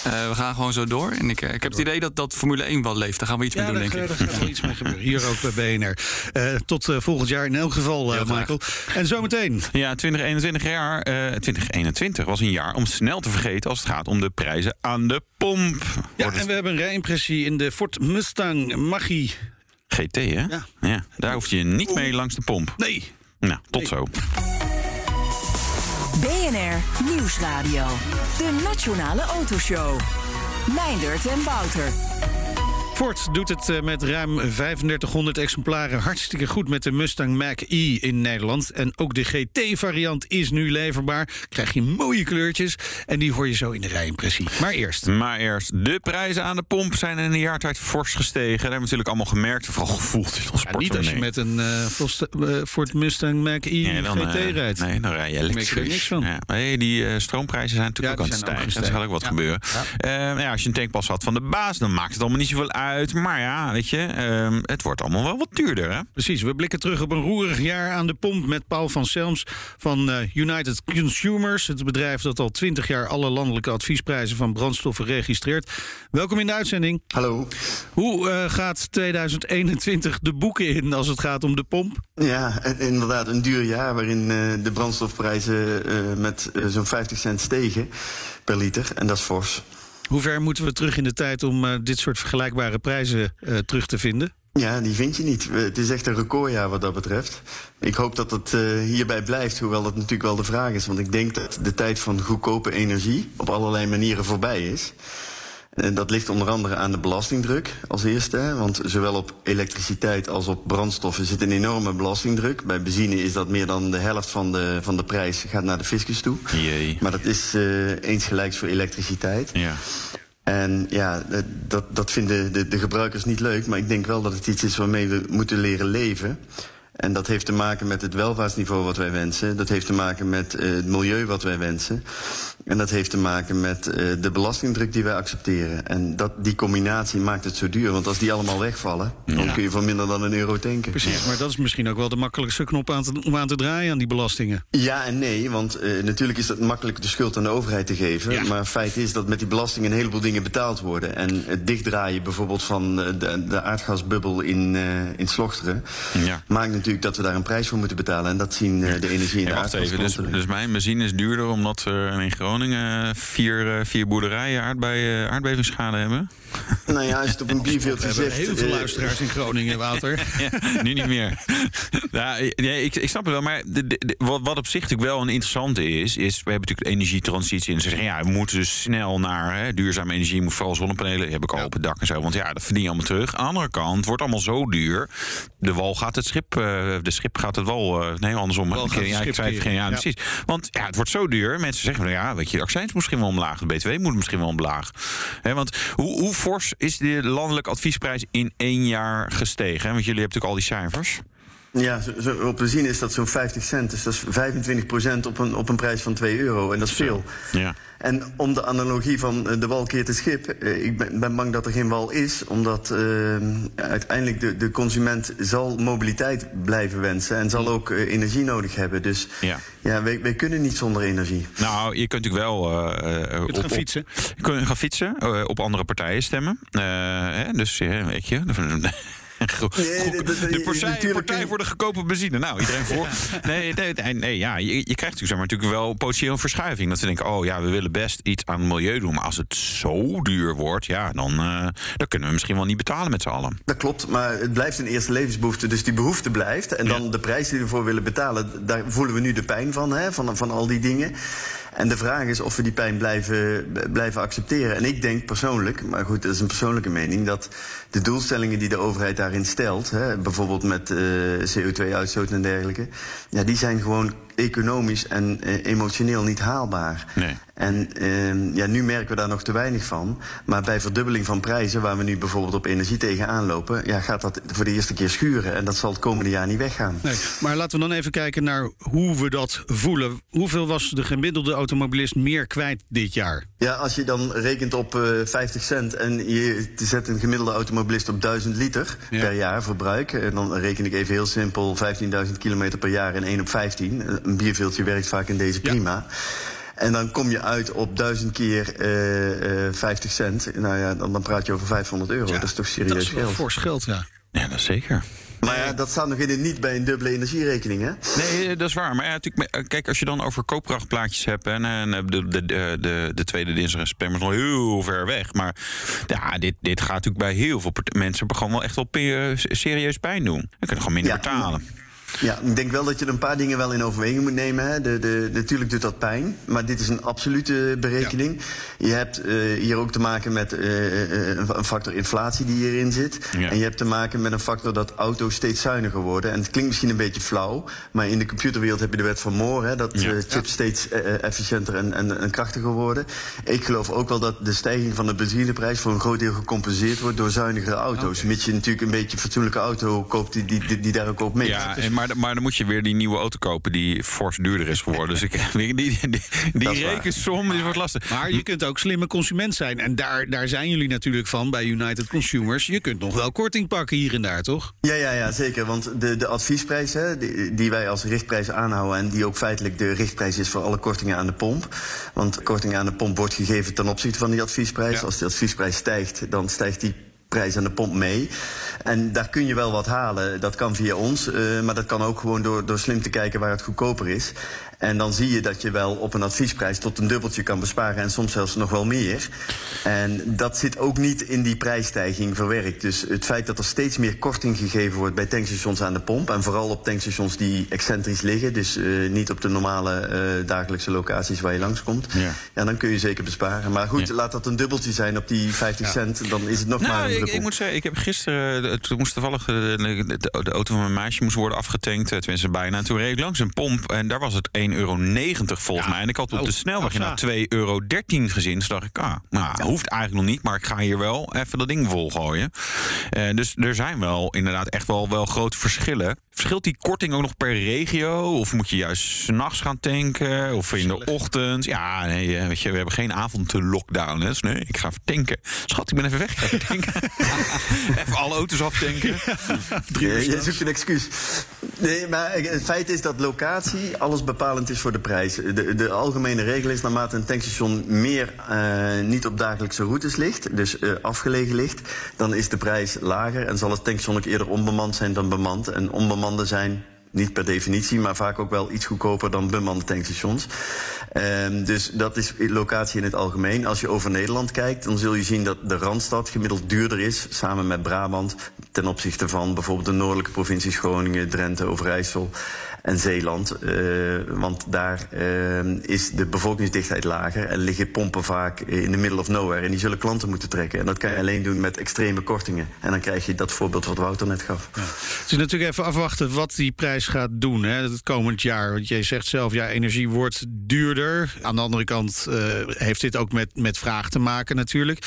S7: Uh, we gaan gewoon zo door. En ik, ik heb het idee dat, dat Formule 1 wel leeft. Daar gaan we iets
S3: ja,
S7: mee doen, denk
S3: ik.
S7: Daar
S3: gaat wel iets mee gebeuren. Hier ook bij BNR. Uh, tot uh, volgend jaar in elk geval, Michael. En zometeen.
S4: Ja, 2021 jaar. 2021 was een jaar om snel te vergeten als het gaat om de prijzen aan de pomp.
S3: Ja, en we hebben een rijimpressie in de Ford Mustang Mach-E.
S4: GT, hè?
S3: Ja.
S4: ja. Daar hoef je niet mee langs de pomp.
S3: Nee.
S4: Nou, tot
S3: nee.
S4: zo.
S6: BNR Nieuwsradio. De Nationale Autoshow. Meindert en Wouter.
S3: Ford doet het met ruim 3500 exemplaren hartstikke goed met de Mustang Mach-E in Nederland. En ook de GT-variant is nu leverbaar. Krijg je mooie kleurtjes en die hoor je zo in de rijimpressie. Maar eerst.
S4: Maar eerst, de prijzen aan de pomp zijn in een jaar tijd fors gestegen. Dat hebben we natuurlijk allemaal gemerkt, vooral gevoeld in ons
S3: ja, Niet als je met een uh, Ford Mustang Mach-E
S4: dan,
S3: GT
S4: uh,
S3: rijdt.
S4: Nee, dan rij je elektrisch.
S3: er niks van.
S4: Ja, nee, die uh, stroomprijzen zijn natuurlijk
S3: ja,
S4: ook aan het stijgen. Er zal ook wat gebeuren. Ja. als je een tankpas had van de baas, dan maakt het allemaal niet zoveel uit. Maar ja, weet je, uh, het wordt allemaal wel wat duurder. Hè?
S3: Precies, we blikken terug op een roerig jaar aan de pomp met Paul van Selms van uh, United Consumers. Het bedrijf dat al twintig jaar alle landelijke adviesprijzen van brandstoffen registreert. Welkom in de uitzending.
S2: Hallo.
S3: Hoe uh, gaat 2021 de boeken in als het gaat om de pomp?
S2: Ja, inderdaad, een duur jaar waarin uh, de brandstofprijzen met zo'n 50 cent stegen per liter. En dat is fors.
S3: Hoe ver moeten we terug in de tijd om uh, dit soort vergelijkbare prijzen uh, terug te vinden?
S2: Ja, die vind je niet. Het is echt een recordjaar wat dat betreft. Ik hoop dat het uh, hierbij blijft, hoewel dat natuurlijk wel de vraag is. Want ik denk dat de tijd van goedkope energie op allerlei manieren voorbij is. En dat ligt onder andere aan de belastingdruk als eerste. Want zowel op elektriciteit als op brandstoffen zit een enorme belastingdruk. Bij benzine is dat meer dan de helft van de, van de prijs gaat naar de fiscus toe.
S4: Jee.
S2: Maar dat is uh, eens gelijks voor elektriciteit.
S4: Ja.
S2: En ja, dat, dat vinden de, de gebruikers niet leuk. Maar ik denk wel dat het iets is waarmee we moeten leren leven. En dat heeft te maken met het welvaartsniveau wat wij wensen. Dat heeft te maken met uh, het milieu wat wij wensen. En dat heeft te maken met uh, de belastingdruk die wij accepteren. En dat, die combinatie maakt het zo duur. Want als die allemaal wegvallen, ja. dan kun je voor minder dan een euro tanken.
S3: Precies, maar dat is misschien ook wel de makkelijkste knop aan te, om aan te draaien aan die belastingen.
S2: Ja en nee, want uh, natuurlijk is het makkelijk de schuld aan de overheid te geven.
S3: Ja.
S2: Maar feit is dat met die belastingen een heleboel dingen betaald worden. En het dichtdraaien bijvoorbeeld van de, de aardgasbubbel in, uh, in Slochteren...
S4: Ja.
S2: maakt natuurlijk dat we daar een prijs voor moeten betalen. En dat zien uh, de energie in
S4: ja,
S2: de
S4: wacht even, dus, dus mijn benzine is duurder omdat er in Groningen vier, vier boerderijen aardbe aardbevingsschade hebben?
S2: Nou ja, als je het op een bierveeltje zegt...
S3: heel veel luisteraars in Groningen, Wouter.
S4: ja, nu niet meer. ja, nee, ik, ik snap het wel, maar de, de, wat, wat op zich natuurlijk wel een interessante is... is we hebben natuurlijk energietransitie en ze zeggen... ja, we moeten dus snel naar hè, duurzame energie, moet vooral zonnepanelen... heb ik al op het dak en zo, want ja, dat verdien je allemaal terug. Aan de andere kant, het wordt allemaal zo duur. De wal gaat het schip, uh, de schip gaat het wal... Uh, nee, andersom.
S3: Wal
S4: ik, ja, ik zei het geen, ja, ja, precies. Want ja, het wordt zo duur. Mensen zeggen, nou ja, weet je, de accijns moet misschien wel omlaag. De BTW moet misschien wel omlaag. He, want hoe, hoe fors is de landelijke adviesprijs in één jaar gestegen? Want jullie hebben natuurlijk al die cijfers.
S2: Ja, zo, zo, op benzine is dat zo'n 50 cent. Dus dat is 25 op een, op een prijs van 2 euro. En dat is veel.
S4: Ja.
S2: En om de analogie van de wal keert het schip. Ik ben, ben bang dat er geen wal is. Omdat uh, uiteindelijk de, de consument zal mobiliteit blijven wensen. En zal ook uh, energie nodig hebben. Dus
S4: ja,
S2: ja wij, wij, kunnen niet zonder energie.
S4: Nou, je kunt natuurlijk wel... Uh,
S3: op, gaan fietsen.
S4: Op, je kunt gaan fietsen. op andere partijen stemmen. Hè, dus weet je... de partij, partij voor de goedkope benzine. Nou, iedereen voor. Nee, nee, nee, nee, ja, je, je krijgt natuurlijk, zeg maar, natuurlijk wel potentieel een verschuiving. Dat ze denken, oh ja, we willen best iets aan het milieu doen. Maar als het zo duur wordt, ja, dan, uh, dan kunnen we misschien wel niet betalen met z'n allen.
S2: Dat klopt, maar het blijft een eerste levensbehoefte. Dus die behoefte blijft. En dan de prijs die we ervoor willen betalen, daar voelen we nu de pijn van, hè, van, van al die dingen. En de vraag is of we die pijn blijven, blijven accepteren. En ik denk persoonlijk, maar goed, dat is een persoonlijke mening, dat de doelstellingen die de overheid daarin stelt, hè, bijvoorbeeld met uh, CO2-uitstoot en dergelijke, ja, die zijn gewoon economisch en uh, emotioneel niet haalbaar.
S4: Nee.
S2: En uh, ja, nu merken we daar nog te weinig van. Maar bij verdubbeling van prijzen, waar we nu bijvoorbeeld op energie tegenaan lopen, ja, gaat dat voor de eerste keer schuren. En dat zal het komende jaar niet weggaan.
S3: Nee, maar laten we dan even kijken naar hoe we dat voelen. Hoeveel was de gemiddelde automobilist meer kwijt dit jaar?
S2: Ja, als je dan rekent op uh, 50 cent en je zet een gemiddelde automobilist op 1000 liter ja. per jaar verbruik. En dan reken ik even heel simpel 15.000 kilometer per jaar en 1 op 15. Een bierveeltje werkt vaak in deze prima. Ja. En dan kom je uit op duizend keer uh, uh, 50 cent. Nou ja, dan, dan praat je over 500 euro. Ja, dat is toch serieus
S3: dat is wel
S2: geld?
S3: fors geld, ja.
S4: Ja, dat zeker.
S2: Maar ja, dat staat nog in het niet bij een dubbele energierekening, hè?
S4: Nee, dat is waar. Maar ja, natuurlijk, kijk, als je dan over koopkrachtplaatjes hebt... en, en de, de, de, de tweede dinsdag in september is nog heel ver weg. Maar ja, dit, dit gaat natuurlijk bij heel veel mensen... gewoon wel echt wel serieus pijn doen. Dan kunnen gewoon minder ja, betalen.
S2: Ja, ik denk wel dat je een paar dingen wel in overweging moet nemen. Hè. De, de, natuurlijk doet dat pijn, maar dit is een absolute berekening. Ja. Je hebt uh, hier ook te maken met uh, een factor inflatie die hierin zit. Ja. En je hebt te maken met een factor dat auto's steeds zuiniger worden. En het klinkt misschien een beetje flauw, maar in de computerwereld heb je de wet van Moore. Hè, dat ja. chips steeds efficiënter en, en, en, krachtiger worden. Ik geloof ook wel dat de stijging van de benzineprijs voor een groot deel gecompenseerd wordt door zuinigere auto's. Okay. Mits je natuurlijk een beetje een fatsoenlijke auto koopt die, die, die, die daar ook op meet.
S4: Ja, en maar, maar dan moet je weer die nieuwe auto kopen die fors duurder is geworden. dus ik, die, die, die, die rekensom is wat lastig.
S3: Maar je kunt ook slimme consument zijn. En daar, daar zijn jullie natuurlijk van bij United Consumers. Je kunt nog wel korting pakken hier en daar, toch?
S2: Ja, ja, ja zeker. Want de, de adviesprijs hè, die, die wij als richtprijs aanhouden... en die ook feitelijk de richtprijs is voor alle kortingen aan de pomp. Want korting aan de pomp wordt gegeven ten opzichte van die adviesprijs. Ja. Als de adviesprijs stijgt, dan stijgt die prijs aan de pomp mee. En daar kun je wel wat halen. Dat kan via ons, uh, maar dat kan ook gewoon door, door slim te kijken waar het goedkoper is. En dan zie je dat je wel op een adviesprijs tot een dubbeltje kan besparen en soms zelfs nog wel meer. En dat zit ook niet in die prijsstijging verwerkt. Dus het feit dat er steeds meer korting gegeven wordt bij tankstations aan de pomp. En vooral op tankstations die excentrisch liggen. Dus uh, niet op de normale uh, dagelijkse locaties waar je langskomt. Ja. ja, dan kun je zeker besparen. Maar goed, ja. laat dat een dubbeltje zijn op die 50 ja. cent. Dan is het nog
S4: nou,
S2: maar een
S4: ik,
S2: druppel.
S4: ik moet zeggen, ik heb gisteren, toen moest toevallig de, de, de, auto van mijn meisje moest worden afgetankt. Tenminste bijna. En toen reed ik langs een pomp en daar was het 1,90 euro volgens ja. mij. En ik had op de snelweg inderdaad 2,13 euro gezien. Dus dacht ik, ah, nou, hoeft eigenlijk nog niet. Maar ik ga hier wel even dat ding volgooien. Uh, dus er zijn wel inderdaad echt wel, wel grote verschillen. Verschilt die korting ook nog per regio? Of moet je juist s'nachts gaan tanken? Of in de ochtend? Ja, nee, weet je, we hebben geen avondlockdown. Dus nee, ik ga even tanken. Schat, ik ben even weg. Ik ga even tanken. even alle auto's aftanken.
S2: Ja, je zoekt een excuus. Nee, maar het feit is dat locatie alles bepalend is voor de prijs. De, de algemene regel is naarmate een tankstation meer uh, niet op dagelijkse routes ligt, dus uh, afgelegen ligt, dan is de prijs lager en zal het tankstation ook eerder onbemand zijn dan bemand. En zijn niet per definitie, maar vaak ook wel iets goedkoper dan bemande tankstations. Um, dus dat is locatie in het algemeen. Als je over Nederland kijkt, dan zul je zien dat de Randstad gemiddeld duurder is, samen met Brabant, ten opzichte van bijvoorbeeld de noordelijke provincies Groningen, Drenthe, Overijssel en Zeeland. Uh, want daar uh, is de bevolkingsdichtheid lager en liggen pompen vaak in de middle of nowhere. En die zullen klanten moeten trekken. En dat kan je alleen doen met extreme kortingen. En dan krijg je dat voorbeeld wat Wouter net gaf.
S3: Ja. Het is natuurlijk even afwachten wat die prijs gaat doen hè, het komend jaar. Want jij zegt zelf, ja, energie wordt duurder. Aan de andere kant uh, heeft dit ook met, met vraag te maken natuurlijk.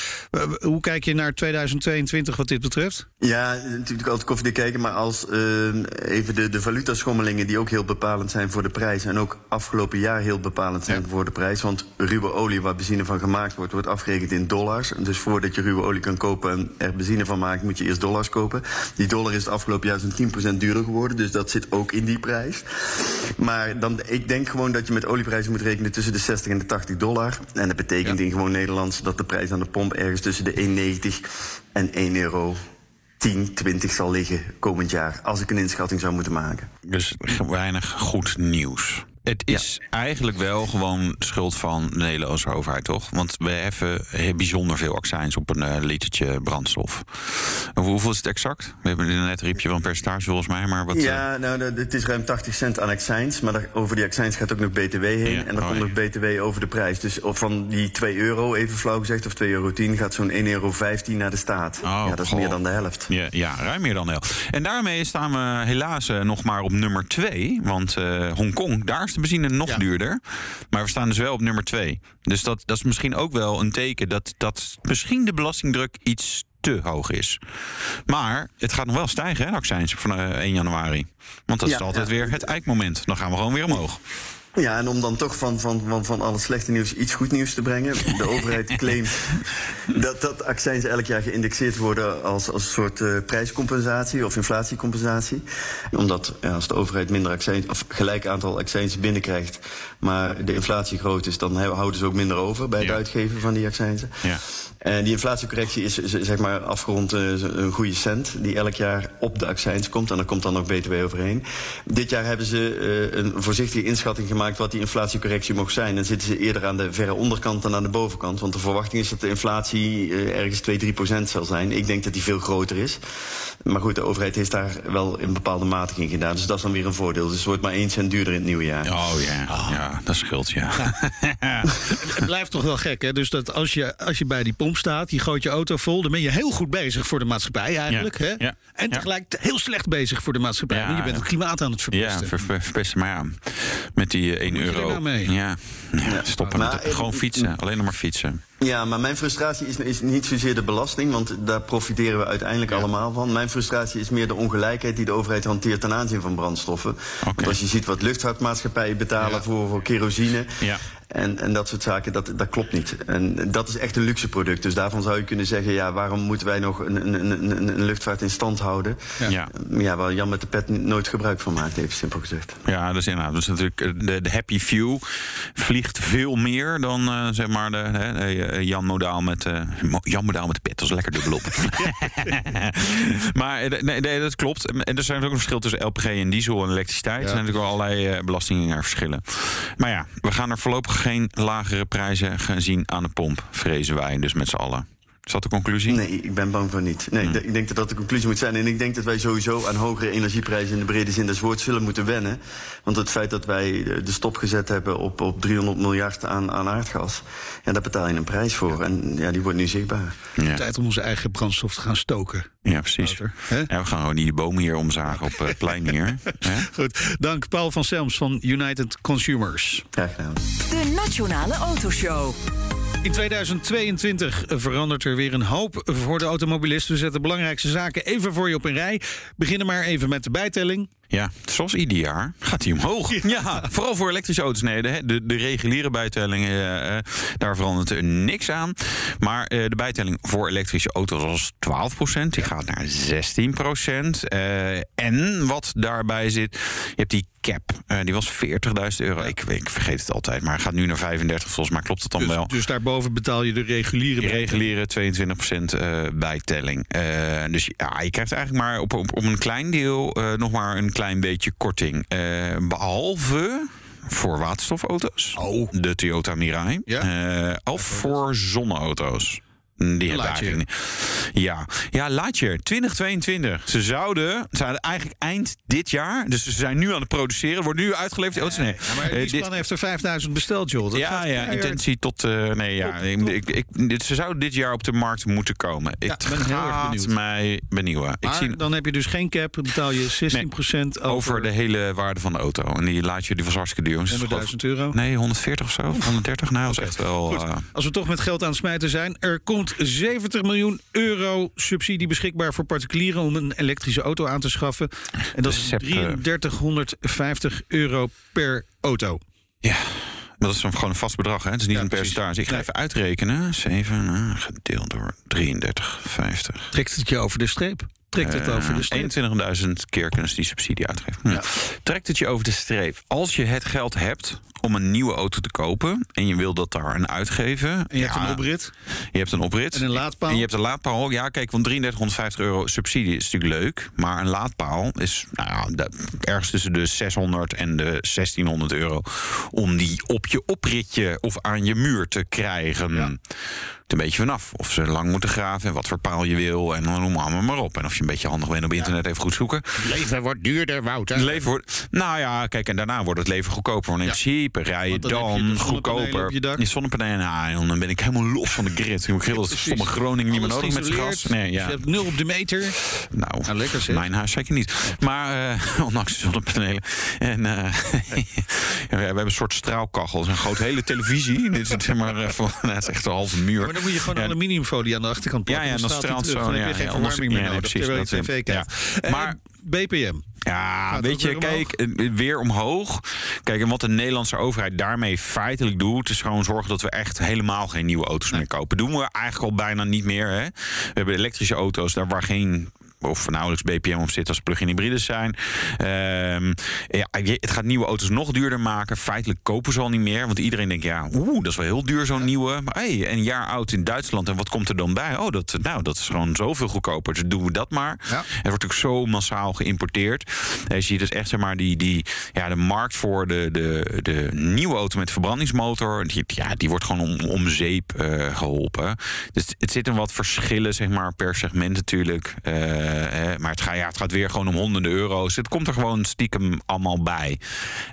S3: hoe kijk je naar 2022 wat dit betreft?
S2: Ja, natuurlijk altijd koffiedik kijken. Maar als even de, de valutaschommelingen die ook heel bepalend zijn voor de prijs. En ook afgelopen jaar heel bepalend zijn ja. voor de prijs. Want ruwe olie waar benzine van gemaakt wordt, wordt afgerekend in dollars. Dus voordat je ruwe olie kan kopen en er benzine van maakt, moet je eerst dollars kopen. Die dollar is het afgelopen jaar zo'n 10% duurder geworden. Dus dat zit ook in die prijs. Maar dan, ik denk gewoon dat je met olieprijzen moet rekenen tussen de 60 en de 80 dollar. En dat betekent ja. in gewoon Nederlands dat de prijs aan de pomp ergens tussen de 1,90 en 1 euro 10, 20 zal liggen komend jaar. Als ik een inschatting zou moeten maken.
S4: Dus weinig goed nieuws. Het is eigenlijk wel gewoon schuld van de Nederlandse overheid, toch? Want we heffen bijzonder veel accijns op een uh, litertje brandstof. Hoeveel is het exact? We hebben net riep je wel een percentage volgens mij, maar wat...
S2: Ja, nou, het is ruim 80 cent aan accijns. Maar over die accijns gaat ook nog BTW heen. Ja, en dan oh, komt nog BTW over de prijs. Dus van die 2 euro, even flauw gezegd, of 2,10 euro, gaat zo'n 1,15 euro naar de staat.
S4: Oh,
S2: ja, dat is meer dan de helft.
S4: Ja, ja, ruim meer dan de helft. En daarmee staan we helaas uh, nog maar op nummer 2. Want uh, Hongkong, daar is de benzine nog ja. duurder. Maar we staan dus wel op nummer 2. Dus dat, dat is misschien ook wel een teken dat, dat misschien de belastingdruk iets te hoog is. Maar het gaat nog wel stijgen, hè, accijns van uh, 1 januari. Want dat ja, is altijd ja. weer het eikmoment. Dan gaan we gewoon weer omhoog.
S2: Ja, en om dan toch van, van, van, van al het slechte nieuws iets goed nieuws te brengen. De overheid claimt dat, dat accijns elk jaar geïndexeerd worden als, als een soort uh, prijscompensatie of inflatiecompensatie. Omdat ja, als de overheid minder accijns, of gelijk aantal accijns binnenkrijgt, maar de inflatie groot is, dan houden ze ook minder over bij het ja. uitgeven van die accijnsen. Ja. En die inflatiecorrectie is zeg maar afgerond uh, een goede cent die elk jaar op de accijns komt. En daar komt dan nog BTW overheen. Dit jaar hebben ze uh, een voorzichtige inschatting gemaakt wat die inflatiecorrectie mocht zijn. En zitten ze eerder aan de verre onderkant dan aan de bovenkant. Want de verwachting is dat de inflatie ergens 2, 3 procent zal zijn. Ik denk dat die veel groter is. Maar goed, de overheid heeft daar wel in bepaalde mate in gedaan. Dus dat is dan weer een voordeel. Dus het wordt maar 1 cent duurder in het nieuwe jaar.
S4: Oh ja, oh. ja dat scheelt ja.
S3: ja. het blijft toch wel gek hè. Dus dat als je, als je bij die pomp staat, je gooit je auto vol, dan ben je heel goed bezig voor de maatschappij eigenlijk.
S4: Ja,
S3: hè?
S4: ja,
S3: en tegelijk heel slecht bezig voor de maatschappij. want je bent het klimaat aan het verpesten.
S4: Ja, ver, ver, verpesten maar aan. Met die 1 uh, euro.
S3: Nou mee?
S4: Ja, stoppen maar, met gewoon fietsen. Alleen nog maar fietsen.
S2: Ja, maar mijn frustratie is, is, niet zozeer de belasting, want daar profiteren we uiteindelijk ja. allemaal van. Mijn frustratie is meer de ongelijkheid die de overheid hanteert ten aanzien van brandstoffen. Okay. Want als je ziet wat luchtvaartmaatschappijen betalen ja. voor, voor kerosine. Ja. En, en dat soort zaken, dat, dat klopt niet. En dat is echt een luxe product. Dus daarvan zou je kunnen zeggen, ja, waarom moeten wij nog een, een, een, een luchtvaart in stand houden? Ja. ja, waar Jan met de pet nooit gebruik van maakt, even simpel gezegd.
S4: Ja, dat is inderdaad. Dus natuurlijk de, de happy few vliegt veel meer dan uh, zeg maar de, hè, Jan Modaal met uh, Jan Modaal met de pet. Dat is lekker dubbelop. maar nee, nee, dat klopt. En er zijn ook een verschil tussen LPG en diesel en elektriciteit. Ja. Er zijn natuurlijk wel allerlei uh, belastingen verschillen. Maar ja, we gaan er voorlopig geen lagere prijzen gaan zien aan de pomp, vrezen wij dus met z'n allen. Is dat de conclusie?
S2: Nee, ik ben bang voor niet. Nee, hm. ik denk dat dat de conclusie moet zijn. En ik denk dat wij sowieso aan hogere energieprijzen in de brede zin des woords zullen moeten wennen. Want het feit dat wij de stop gezet hebben op, op 300 miljard aan, aan aardgas, ja, daar betaal je een prijs voor. Ja. En ja, die wordt nu zichtbaar.
S3: Ja. Tijd om onze eigen brandstof te gaan stoken.
S4: Ja, precies. Ja, we gaan gewoon niet die bomen hier omzagen op het uh, plein hier.
S3: Goed, dank Paul van Selms van United Consumers.
S2: Graag gedaan.
S6: De Nationale Autoshow.
S3: In 2022 verandert er weer een hoop voor de automobilist. We zetten belangrijkste zaken even voor je op een rij. Beginnen maar even met de bijtelling.
S4: Ja, zoals ieder jaar gaat hij omhoog. Ja, vooral voor elektrische auto's. Nee, de, de, de reguliere bijtelling, uh, daar verandert er niks aan. Maar uh, de bijtelling voor elektrische auto's was 12%. Die gaat naar 16%. en wat daarbij zit, je hebt die cap. die was 40.000 euro. Ik, ik, vergeet het altijd, maar gaat nu naar 35. Volgens mij klopt het dan
S3: dus,
S4: wel.
S3: Dus daarboven betaal je de reguliere
S4: reguliere 22% bijtelling. dus ja, je krijgt eigenlijk maar op, op, op een klein deel nog maar een klein beetje korting. Uh, behalve voor waterstofauto's.
S3: Oh.
S4: De Toyota Mirai.
S3: Ja.
S4: Uh, of voor zonneauto's. Die hebben eigenlijk Ja, ja je. 2022. Ze zouden, zouden eigenlijk eind dit jaar. Dus ze zijn nu aan het produceren. Wordt nu uitgeleverd. Oh, nee.
S3: Ja, maar uh, dit heeft er 5000 besteld, joh. Dat
S4: ja, ja. Intentie tot. Uh, nee, ja. Top, top. Ik, ik, ze zouden dit jaar op de markt moeten komen.
S3: Ja, ik ben heel erg benieuwd.
S4: mij benieuwen.
S3: Maar
S4: ik zie,
S3: dan heb je dus geen cap. Dan betaal je 16%
S4: nee,
S3: over...
S4: over de hele waarde van de auto. En die laat je, die was hartstikke duur.
S3: 100.000 euro?
S4: Nee, 140 of zo. 130. Nou, dat is echt wel.
S3: Uh, Als we toch met geld aan het smijten zijn. Er komt 70 miljoen euro subsidie beschikbaar voor particulieren om een elektrische auto aan te schaffen. En dat is 3350 euro per auto.
S4: Ja. Dat is gewoon een vast bedrag, hè? Het is niet ja, een percentage. Ik ga nee. even uitrekenen. 7 uh, gedeeld door 33,50.
S3: Trekt het je over de streep? Trekt het over de streep?
S4: 21.000 keer kunnen ze die subsidie uitgeven. Ja. Trekt het je over de streep? Als je het geld hebt om een nieuwe auto te kopen en je wil dat daar een uitgeven.
S3: En je hebt een oprit.
S4: Je hebt een oprit.
S3: En een laadpaal.
S4: En je hebt een laadpaal. Ja, kijk, want 3350 euro subsidie is natuurlijk leuk. Maar een laadpaal is nou ja, ergens tussen de 600 en de 1600 euro. Om die op je opritje of aan je muur te krijgen. Het een beetje vanaf. Of ze lang moeten graven en wat voor paal je wil. En dan noem maar, maar op. En of je een beetje handig bent op internet even goed zoeken.
S3: Leven wordt duurder, Wouter.
S4: Het leven wordt, nou ja, kijk, en daarna wordt het leven goedkoper. Want in principe rij je
S3: dan je
S4: goedkoper.
S3: op je
S4: zonnepanelen, nou, en dan ben ik helemaal los van de grid. Ik dat is stomme Groningen niet meer nodig met zijn gas. Nee, ja.
S3: Je hebt nul op de meter.
S4: Nou,
S3: lekker zeg.
S4: mijn huis zeker niet. Maar eh, ondanks de zonnepanelen. En eh, ja, we hebben een soort straalkachel. Een grote hele televisie. Dit is zeg maar van, nou, het is echt een halve muur.
S3: Dan moet je gewoon
S4: Ja,
S3: aluminiumfolie aan de achterkant
S4: ja,
S3: plakken.
S4: ja, dan straalt zo.
S3: Dan
S4: Ja,
S3: heb je geen
S4: ja,
S3: verwarming meer
S4: ja,
S3: nodig. terwijl je tv
S4: ja.
S3: kijkt.
S4: Maar-
S3: BPM.
S4: Ja,
S3: Gaat
S4: weet je, kijk, eh, weer omhoog. Kijk, en wat de Nederlandse overheid daarmee feitelijk doet... is gewoon zorgen dat we echt helemaal geen nieuwe auto's meer kopen. doen we eigenlijk al bijna niet meer. Hè? We hebben elektrische auto's, daar waar geen of nauwelijks BPM op zit als plug-in hybrides zijn. Ehm, ja, het gaat nieuwe auto's nog duurder maken. Feitelijk kopen ze al niet meer. Want iedereen denkt, ja, oeh, dat is wel heel duur zo'n nieuwe. Maar hey, een jaar oud in Duitsland. En wat komt er dan bij? Oh, dat, nou, dat is gewoon zoveel goedkoper. Dus doen we dat maar. Het wordt natuurlijk zo massaal geïmporteerd. Je ziet dus echt, zeg maar, die, die, ja, de markt voor de, de, de nieuwe auto met verbrandingsmotor... Die, ja, die wordt gewoon om, om zeep eh, geholpen. Dus het zitten wat verschillen, zeg maar, per segment natuurlijk. Eh, eh, maar het gaat, ja, het gaat weer gewoon om honderden euro's. Het komt er gewoon stiekem allemaal bij.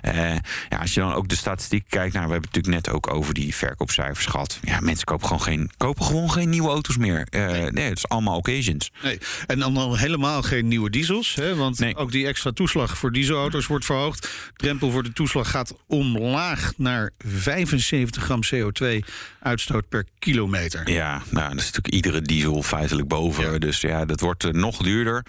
S4: Eh, ja, als je dan ook de statistiek kijkt... Nou, we hebben het natuurlijk net ook over die verkoopcijfers gehad. Ja, mensen kopen gewoon geen, kopen gewoon geen nieuwe auto's meer. Eh, nee. het is allemaal occasions.
S3: Nee. En dan al helemaal geen nieuwe diesels. Hè? Want ook die extra toeslag voor dieselauto's wordt verhoogd. De drempel voor de toeslag gaat omlaag naar 75 gram CO2-uitstoot per kilometer.
S4: Ja, nou, dat is natuurlijk iedere diesel feitelijk boven. Dus ja, dat wordt nog duurder.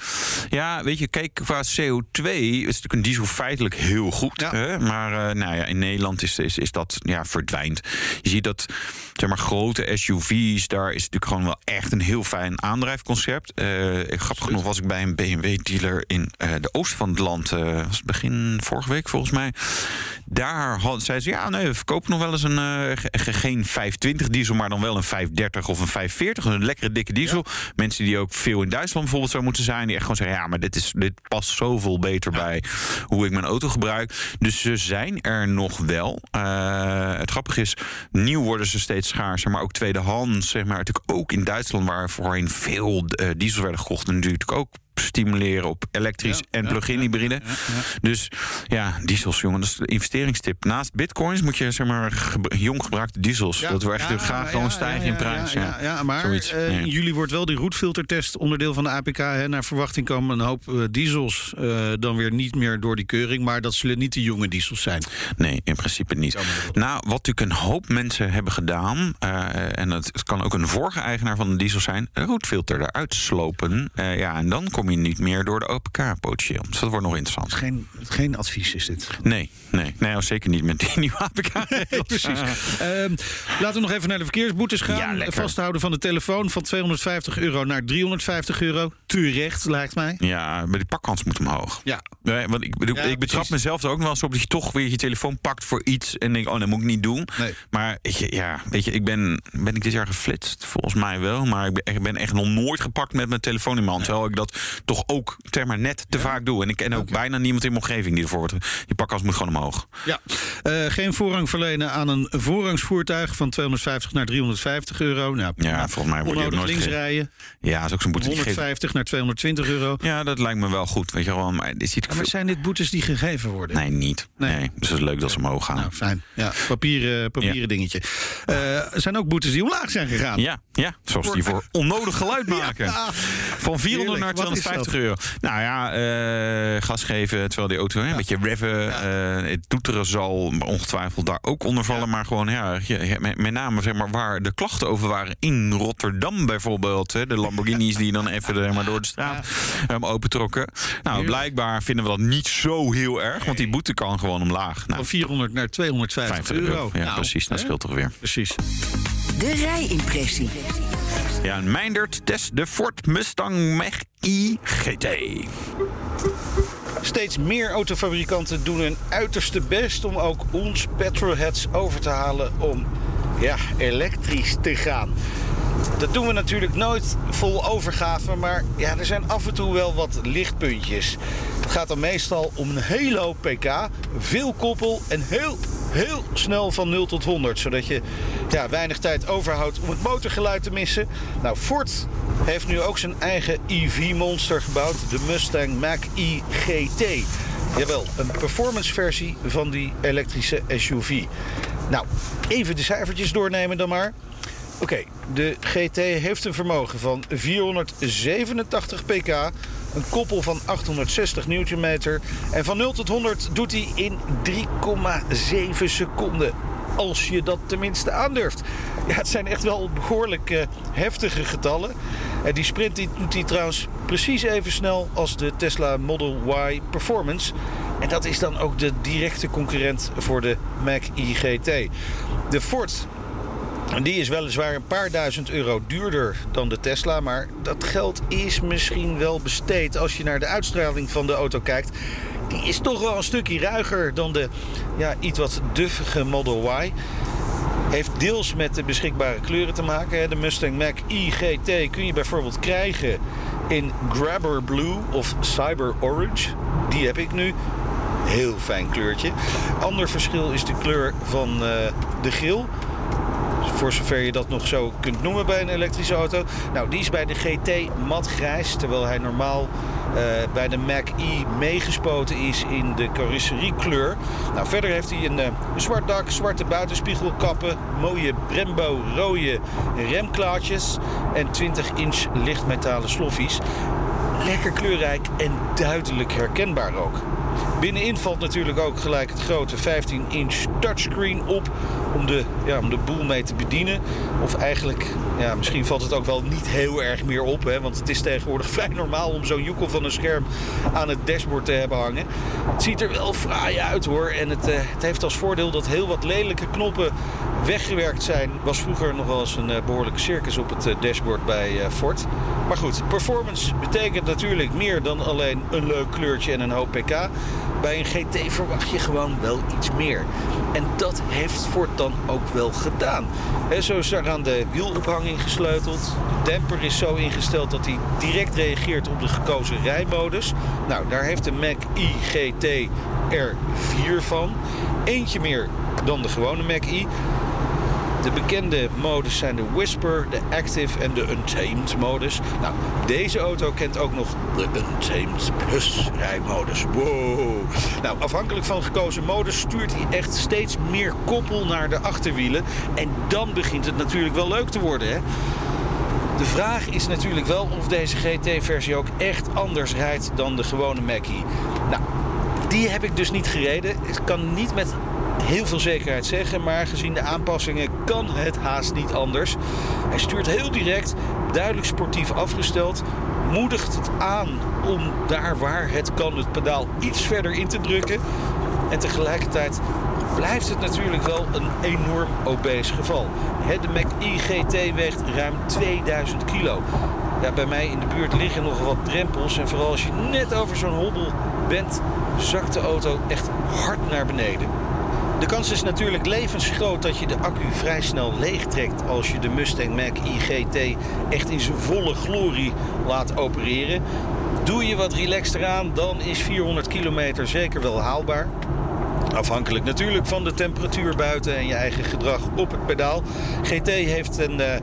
S4: Ja, weet je, kijk, qua CO2 is natuurlijk een diesel feitelijk heel goed. Hè? Maar eh, nou ja, in Nederland is, is, is dat ja, verdwijnt. Je ziet dat zeg maar, grote SUV's, daar is natuurlijk gewoon wel echt een heel fijn aandrijfconcept. Eh grappig genoeg was ik bij een BMW-dealer in eh, de oosten van het land. was begin vorige week volgens mij. Daar had, zei ze, ja, nee, we verkopen nog wel eens een, ge- ge- geen 520 diesel, maar dan wel een 530 of een 540. Een lekkere dikke diesel. Mensen die ook veel in Duitsland bijvoorbeeld zou moeten zijn, die echt gewoon zeggen, ja, maar dit, is, dit past zoveel beter bij hoe ik mijn auto gebruik. Dus ze zijn er nog wel. Eh, het grappige is, nieuw worden ze steeds schaarser, maar ook tweedehands, zeg maar, natuurlijk ook in Duitsland, waar voorheen veel eh, diesels werden gekocht, en natuurlijk ook stimuleren op elektrisch en plug-in hybride. Dus ja, diesels, jongen, dat is de investeringstip. Naast bitcoins moet je zeg maar ge- jong gebruikte diesels. dat we echt graag gewoon stijgen in prijs.
S3: Ja,
S4: Ja,
S3: ja, ja, maar
S4: Zoiets,
S3: eh, in juli wordt wel die roetfiltertest onderdeel van de APK. Hè. Naar verwachting komen een hoop eh, diesels eh, dan weer niet meer door die keuring. Maar dat zullen niet de jonge diesels zijn.
S4: Nee, in principe niet. Nou, wat natuurlijk een hoop mensen hebben gedaan, eh, en het, het kan ook een vorige eigenaar van een diesel zijn, een roetfilter eruit slopen. Eh, ja, en dan kom je niet meer door de APK-potentieel. Dus dat wordt nog interessant.
S3: Geen, geen advies is dit.
S4: Nee, nee, nee, oh, zeker niet met die nieuwe APK.
S3: Nee, precies. Ehm, laten we nog even naar de verkeersboetes gaan.
S4: Ja.
S3: Vasthouden van de telefoon van 250 euro naar 350 euro. Terecht, lijkt mij.
S4: Ja, maar die pakkans moet omhoog.
S3: Ja.
S4: Nee, want ik, bedoel,
S3: Ja,
S4: ik betrap
S3: precies.
S4: mezelf er ook wel eens op dat je toch weer je telefoon pakt voor iets en denk, oh, dat moet ik niet doen.
S3: Nee.
S4: Maar je, ja, weet je, ik ben, ben ik dit jaar geflitst? Volgens mij wel, maar ik ben echt nog nooit gepakt met mijn telefoon in mijn hand. Terwijl ik dat toch ook zeg maar, net te vaak doe. En ik ken ook bijna niemand in mijn omgeving die ervoor wordt. Je pakkas moet gewoon omhoog.
S3: Ja. Eh, geen voorrang verlenen aan een voorrangsvoertuig van 250 naar 350 euro. Nou,
S4: ja, volgens mij wordt
S3: je
S4: nooit
S3: links rijden.
S4: Ja, is ook zo'n boete.
S3: 150 naar 220 euro.
S4: Ja, dat lijkt me wel goed. Weet je wel, maar, dit
S3: zijn dit boetes die gegeven worden?
S4: Nee, niet. Nee. Dus het is leuk dat ze omhoog gaan.
S3: Nou, fijn. Ja, eh, papieren, papieren dingetje. Eh, er zijn ook boetes die omlaag zijn gegaan.
S4: Ja, ja. zoals die voor onnodig geluid maken. Van 400 naar 50 euro. Nou ja, uh, gas geven terwijl die auto een beetje reven. Eh, het toeteren zal ongetwijfeld daar ook onder vallen. Maar gewoon, ja, met, name zeg maar, waar de klachten over waren in Rotterdam bijvoorbeeld. Hè, de Lamborghinis die dan even eh, maar, door de straat um, opentrokken. Nou, blijkbaar vinden we dat niet zo heel erg. Want die boete kan gewoon omlaag. Nou,
S3: van 400 naar 250 euro.
S4: Ja,
S3: nou,
S4: precies. Dat scheelt toch weer.
S3: Precies.
S6: De rijimpressie.
S4: Ja, Meindert test de Ford Mustang Mech. GT.
S3: Steeds meer autofabrikanten doen hun uiterste best om ook ons petrolheads over te halen om ja, elektrisch te gaan. Dat doen we natuurlijk nooit vol overgave, maar ja, er zijn af en toe wel wat lichtpuntjes. Het gaat dan meestal om een hele hoop pk, veel koppel en heel, heel snel van 0 tot 100. Zodat je ja, weinig tijd overhoudt om het motorgeluid te missen. Nou, Ford heeft nu ook zijn eigen EV-monster gebouwd, de Mustang Mach-E GT. Jawel, een performance versie van die elektrische SUV. Nou, even de cijfertjes doornemen dan maar. Oké, de GT heeft een vermogen van 487 pk, een koppel van 860 Nm en van 0 tot 100 doet hij in 3,7 seconden. Als je dat tenminste aandurft. Ja, het zijn echt wel behoorlijk uh, heftige getallen. En die sprint die doet hij trouwens precies even snel als de Tesla Model Y Performance. En dat is dan ook de directe concurrent voor de Mach-E GT. De Ford die is weliswaar een paar duizend euro duurder dan de Tesla. Maar dat geld is misschien wel besteed als je naar de uitstraling van de auto kijkt. Die is toch wel een stukje ruiger dan de ja, iets wat duffige Model Y. Heeft deels met de beschikbare kleuren te maken. De Mustang Mach-E GT kun je bijvoorbeeld krijgen in Grabber Blue of Cyber Orange. Die heb ik nu. Heel fijn kleurtje. Ander verschil is de kleur van uh, de grill. Voor zover je dat nog zo kunt noemen bij een elektrische auto. Nou, die is bij de GT matgrijs. Terwijl hij normaal uh, bij de Mac-E meegespoten is in de carrosseriekleur. Nou, verder heeft hij een, een zwart dak, zwarte buitenspiegelkappen, mooie Brembo rode remklaartjes en 20 inch lichtmetalen sloffies. Lekker kleurrijk en duidelijk herkenbaar ook. Binnenin valt natuurlijk ook gelijk het grote 15-inch touchscreen op om de, ja, om de boel mee te bedienen. Of eigenlijk, ja, misschien valt het ook wel niet heel erg meer op. Hè, want het is tegenwoordig vrij normaal om zo'n joekel van een scherm aan het dashboard te hebben hangen. Het ziet er wel fraai uit hoor. En het, uh, het heeft als voordeel dat heel wat lelijke knoppen weggewerkt zijn. Was vroeger nog wel eens een uh, behoorlijke circus op het uh, dashboard bij Ford. Maar goed, performance betekent natuurlijk meer dan alleen een leuk kleurtje en een hoop pk. Bij een GT verwacht je gewoon wel iets meer. En dat heeft Ford dan ook wel gedaan. He, zo is er aan de wielophanging gesleuteld. De demper is zo ingesteld dat hij direct reageert op de gekozen rijmodus. Nou, daar heeft de Mac-E GT er vier van. Eentje meer dan de gewone Mac-E. De bekende modus zijn de Whisper, de Active en de Untamed modus. Nou, deze auto kent ook nog de Untamed Plus rijmodus. Wow. Nou, afhankelijk van gekozen modus stuurt hij echt steeds meer koppel naar de achterwielen. En dan begint het natuurlijk wel leuk te worden, hè? De vraag is natuurlijk wel of deze GT-versie ook echt anders rijdt dan de gewone Mackie. Nou, die heb ik dus niet gereden. Ik kan niet met heel veel zekerheid zeggen, maar gezien de aanpassingen kan het haast niet anders. Hij stuurt heel direct, duidelijk sportief afgesteld, moedigt het aan om daar waar het kan het pedaal iets verder in te drukken. En tegelijkertijd blijft het natuurlijk wel een enorm obese geval. De Mac-E GT weegt ruim 2000 kilo. Ja, bij mij in de buurt liggen nog wat drempels. En vooral als je net over zo'n hobbel bent, zakt de auto echt hard naar beneden. De kans is natuurlijk levensgroot dat je de accu vrij snel leegtrekt als je de Mustang Mach-E GT echt in zijn volle glorie laat opereren. Doe je wat relaxed eraan, dan is 400 kilometer zeker wel haalbaar. Afhankelijk natuurlijk van de temperatuur buiten en je eigen gedrag op het pedaal. GT heeft een uh,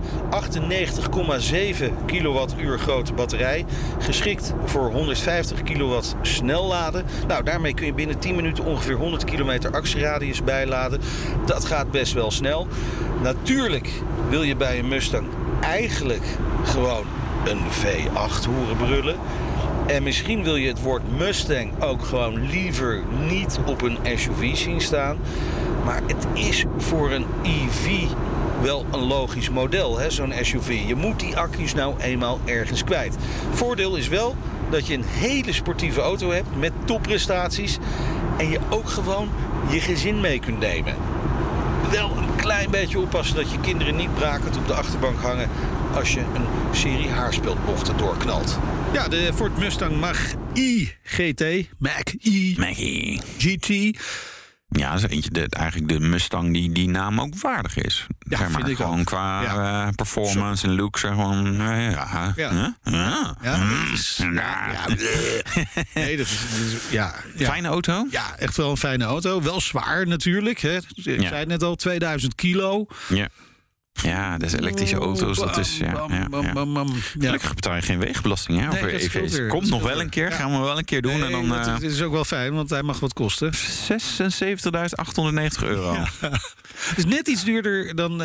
S3: 98,7 kilowattuur grote batterij. Geschikt voor 150 kilowatt snelladen. Nou, daarmee kun je binnen 10 minuten ongeveer 100 kilometer actieradius bijladen. Dat gaat best wel snel. Natuurlijk wil je bij een Mustang eigenlijk gewoon een V8 horen brullen. En misschien wil je het woord Mustang ook gewoon liever niet op een SUV zien staan. Maar het is voor een EV wel een logisch model, zo'n SUV. Je moet die accu's nou eenmaal ergens kwijt. Voordeel is wel dat je een hele sportieve auto hebt met topprestaties. En je ook gewoon je gezin mee kunt nemen. Wel een klein beetje oppassen dat je kinderen niet brakend op de achterbank hangen... als je een serie haarspeldbochten doorknalt. Ja, de Ford Mustang Mach-E GT. Mach-E.
S4: Mach-E.
S3: GT.
S4: Ja, dat is eentje, de, eigenlijk de Mustang die die naam ook waardig is.
S3: Ja,
S4: zeg maar,
S3: vind ik
S4: gewoon
S3: ook.
S4: qua
S3: Ja.
S4: eh, performance en look. Zeg gewoon, eh, ja.
S3: Ja.
S4: Ja. Ja.
S3: Ja,
S4: Mm.
S3: dat is-
S4: Ja.
S3: ja, Nee, dat is, dat is- ja, ja.
S4: Fijne auto?
S3: Ja, echt wel een fijne auto. Wel zwaar natuurlijk. Hè. Ik zei het net al, 2000 kilo.
S4: Ja. Ja, dat is elektrische auto's. Dat is, ja, ja, ja.
S3: Ja.
S4: Gelukkig betaal je geen weegbelasting hè,
S3: Nee,
S4: over
S3: dat scheelt
S4: EV's. Komt
S3: Dat
S4: nog wel een keer.
S3: Ja.
S4: Gaan we wel een keer doen. en dan
S3: Nee,
S4: eh,
S3: dat is ook wel fijn, want hij mag wat kosten.
S4: 76.890 euro.
S3: Is net iets duurder dan eh,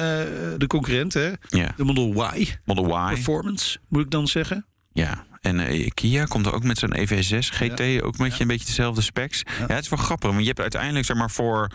S3: de concurrent, hè?
S4: Ja.
S3: De Model Y.
S4: Model Y.
S3: Performance, moet ik dan zeggen.
S4: Ja, en eh, Kia komt er ook met zo'n EV6 GT, ook met je een beetje dezelfde specs. Ja. het is wel grappig, want je hebt uiteindelijk zeg maar voor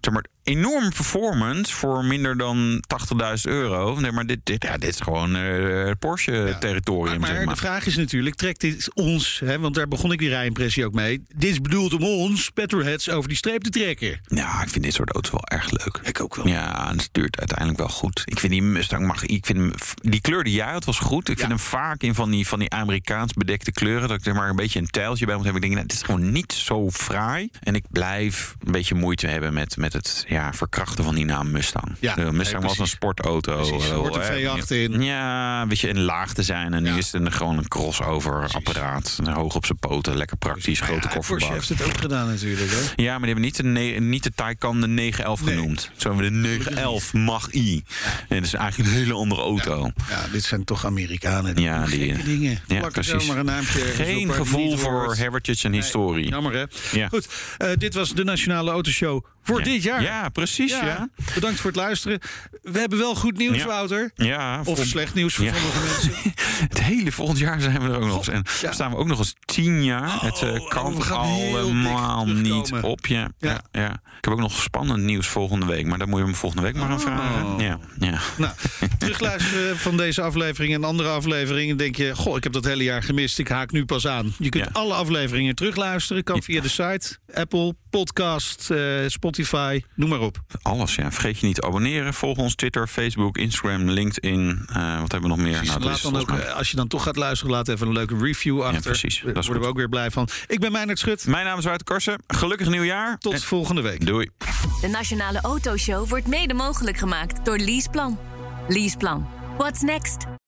S4: zeg maar enorm performance voor minder dan 80.000 euro. Nee, maar dit, dit, ja, dit is gewoon eh Porsche territorium.
S3: Maar
S4: zeg maar.
S3: de vraag is natuurlijk, trekt dit ons, hè, want daar begon ik die rijimpressie ook mee. Dit is bedoeld om ons, petrolheads, over die streep te trekken.
S4: Ja, ik vind dit soort auto's wel erg leuk.
S3: Ik ook wel.
S4: Ja, en het duurt uiteindelijk wel goed. Ik vind die Mustang mag. Ik vind hem, die kleur die jij had was goed. Ik vind hem vaak in van die, van die Amerikaans bedekte kleuren. Dat ik er maar een beetje een tijltje bij moet hebben. Ik denk, nou, het is gewoon niet zo fraai. En ik blijf een beetje moeite hebben met, met het ja, verkrachten van die naam Mustang.
S3: Ja,
S4: de Mustang
S3: nee,
S4: was een sportauto.
S3: Precies, er
S4: eh,
S3: hoort een
S4: eh,
S3: V8 in.
S4: Ja, een beetje in laag te zijn. En nu is het een, gewoon een crossover apparaat. Hoog op zijn poten, lekker praktisch, grote
S3: Ja,
S4: kofferbak.
S3: heeft het ook gedaan natuurlijk. Hè?
S4: Ja, maar die hebben niet de, niet de Taycan de 911 genoemd. Zo hebben we de 911 Mach-I. En dat is eigenlijk een hele andere auto.
S3: Ja, dit zijn toch Amerikanen. Die
S4: Ja, die,
S3: dingen.
S4: Ja, precies.
S3: een
S4: Geen gevoel voor heritage en historie.
S3: Jammer hè?
S4: Ja.
S3: Goed, eh, dit was de Nationale Autoshow voor
S4: Ja.
S3: dit jaar.
S4: Ja, precies, ja.
S3: Bedankt voor het luisteren. We hebben wel goed nieuws,
S4: Ja.
S3: Wouter.
S4: Ja,
S3: Of slecht nieuws voor sommige mensen.
S4: Het hele volgend jaar zijn we er ook nog eens. En staan we ook nog eens tien jaar. het eh,
S3: oh,
S4: kan allemaal niet op je. Ja.
S3: Ja.
S4: Ik heb ook nog spannend nieuws volgende week. Maar daar moet je me volgende week maar aan vragen. Ja, ja.
S3: Nou, terugluisteren van deze aflevering en andere afleveringen. Denk je, goh, ik heb dat hele jaar gemist. Ik haak nu pas aan. Je kunt alle afleveringen terugluisteren. Kan via de site, Apple, podcast, eh, Spotify, noem maar op.
S4: Alles, ja. Vergeet je niet te abonneren. Volg ons Twitter, Facebook, Instagram, LinkedIn. Eh, wat hebben we nog meer? Nou,
S3: laat dan ook, eh, als je dan toch gaat luisteren, laat even een leuke review achter.
S4: precies.
S3: Daar worden we ook weer blij van. Ik ben Meijnerd Schut.
S4: Mijn naam is Wouter Karsen. Gelukkig nieuwjaar.
S3: Tot
S4: En-
S3: volgende week.
S4: Doei.
S1: De Nationale Autoshow wordt mede mogelijk gemaakt door Leaseplan. Leaseplan. What's next?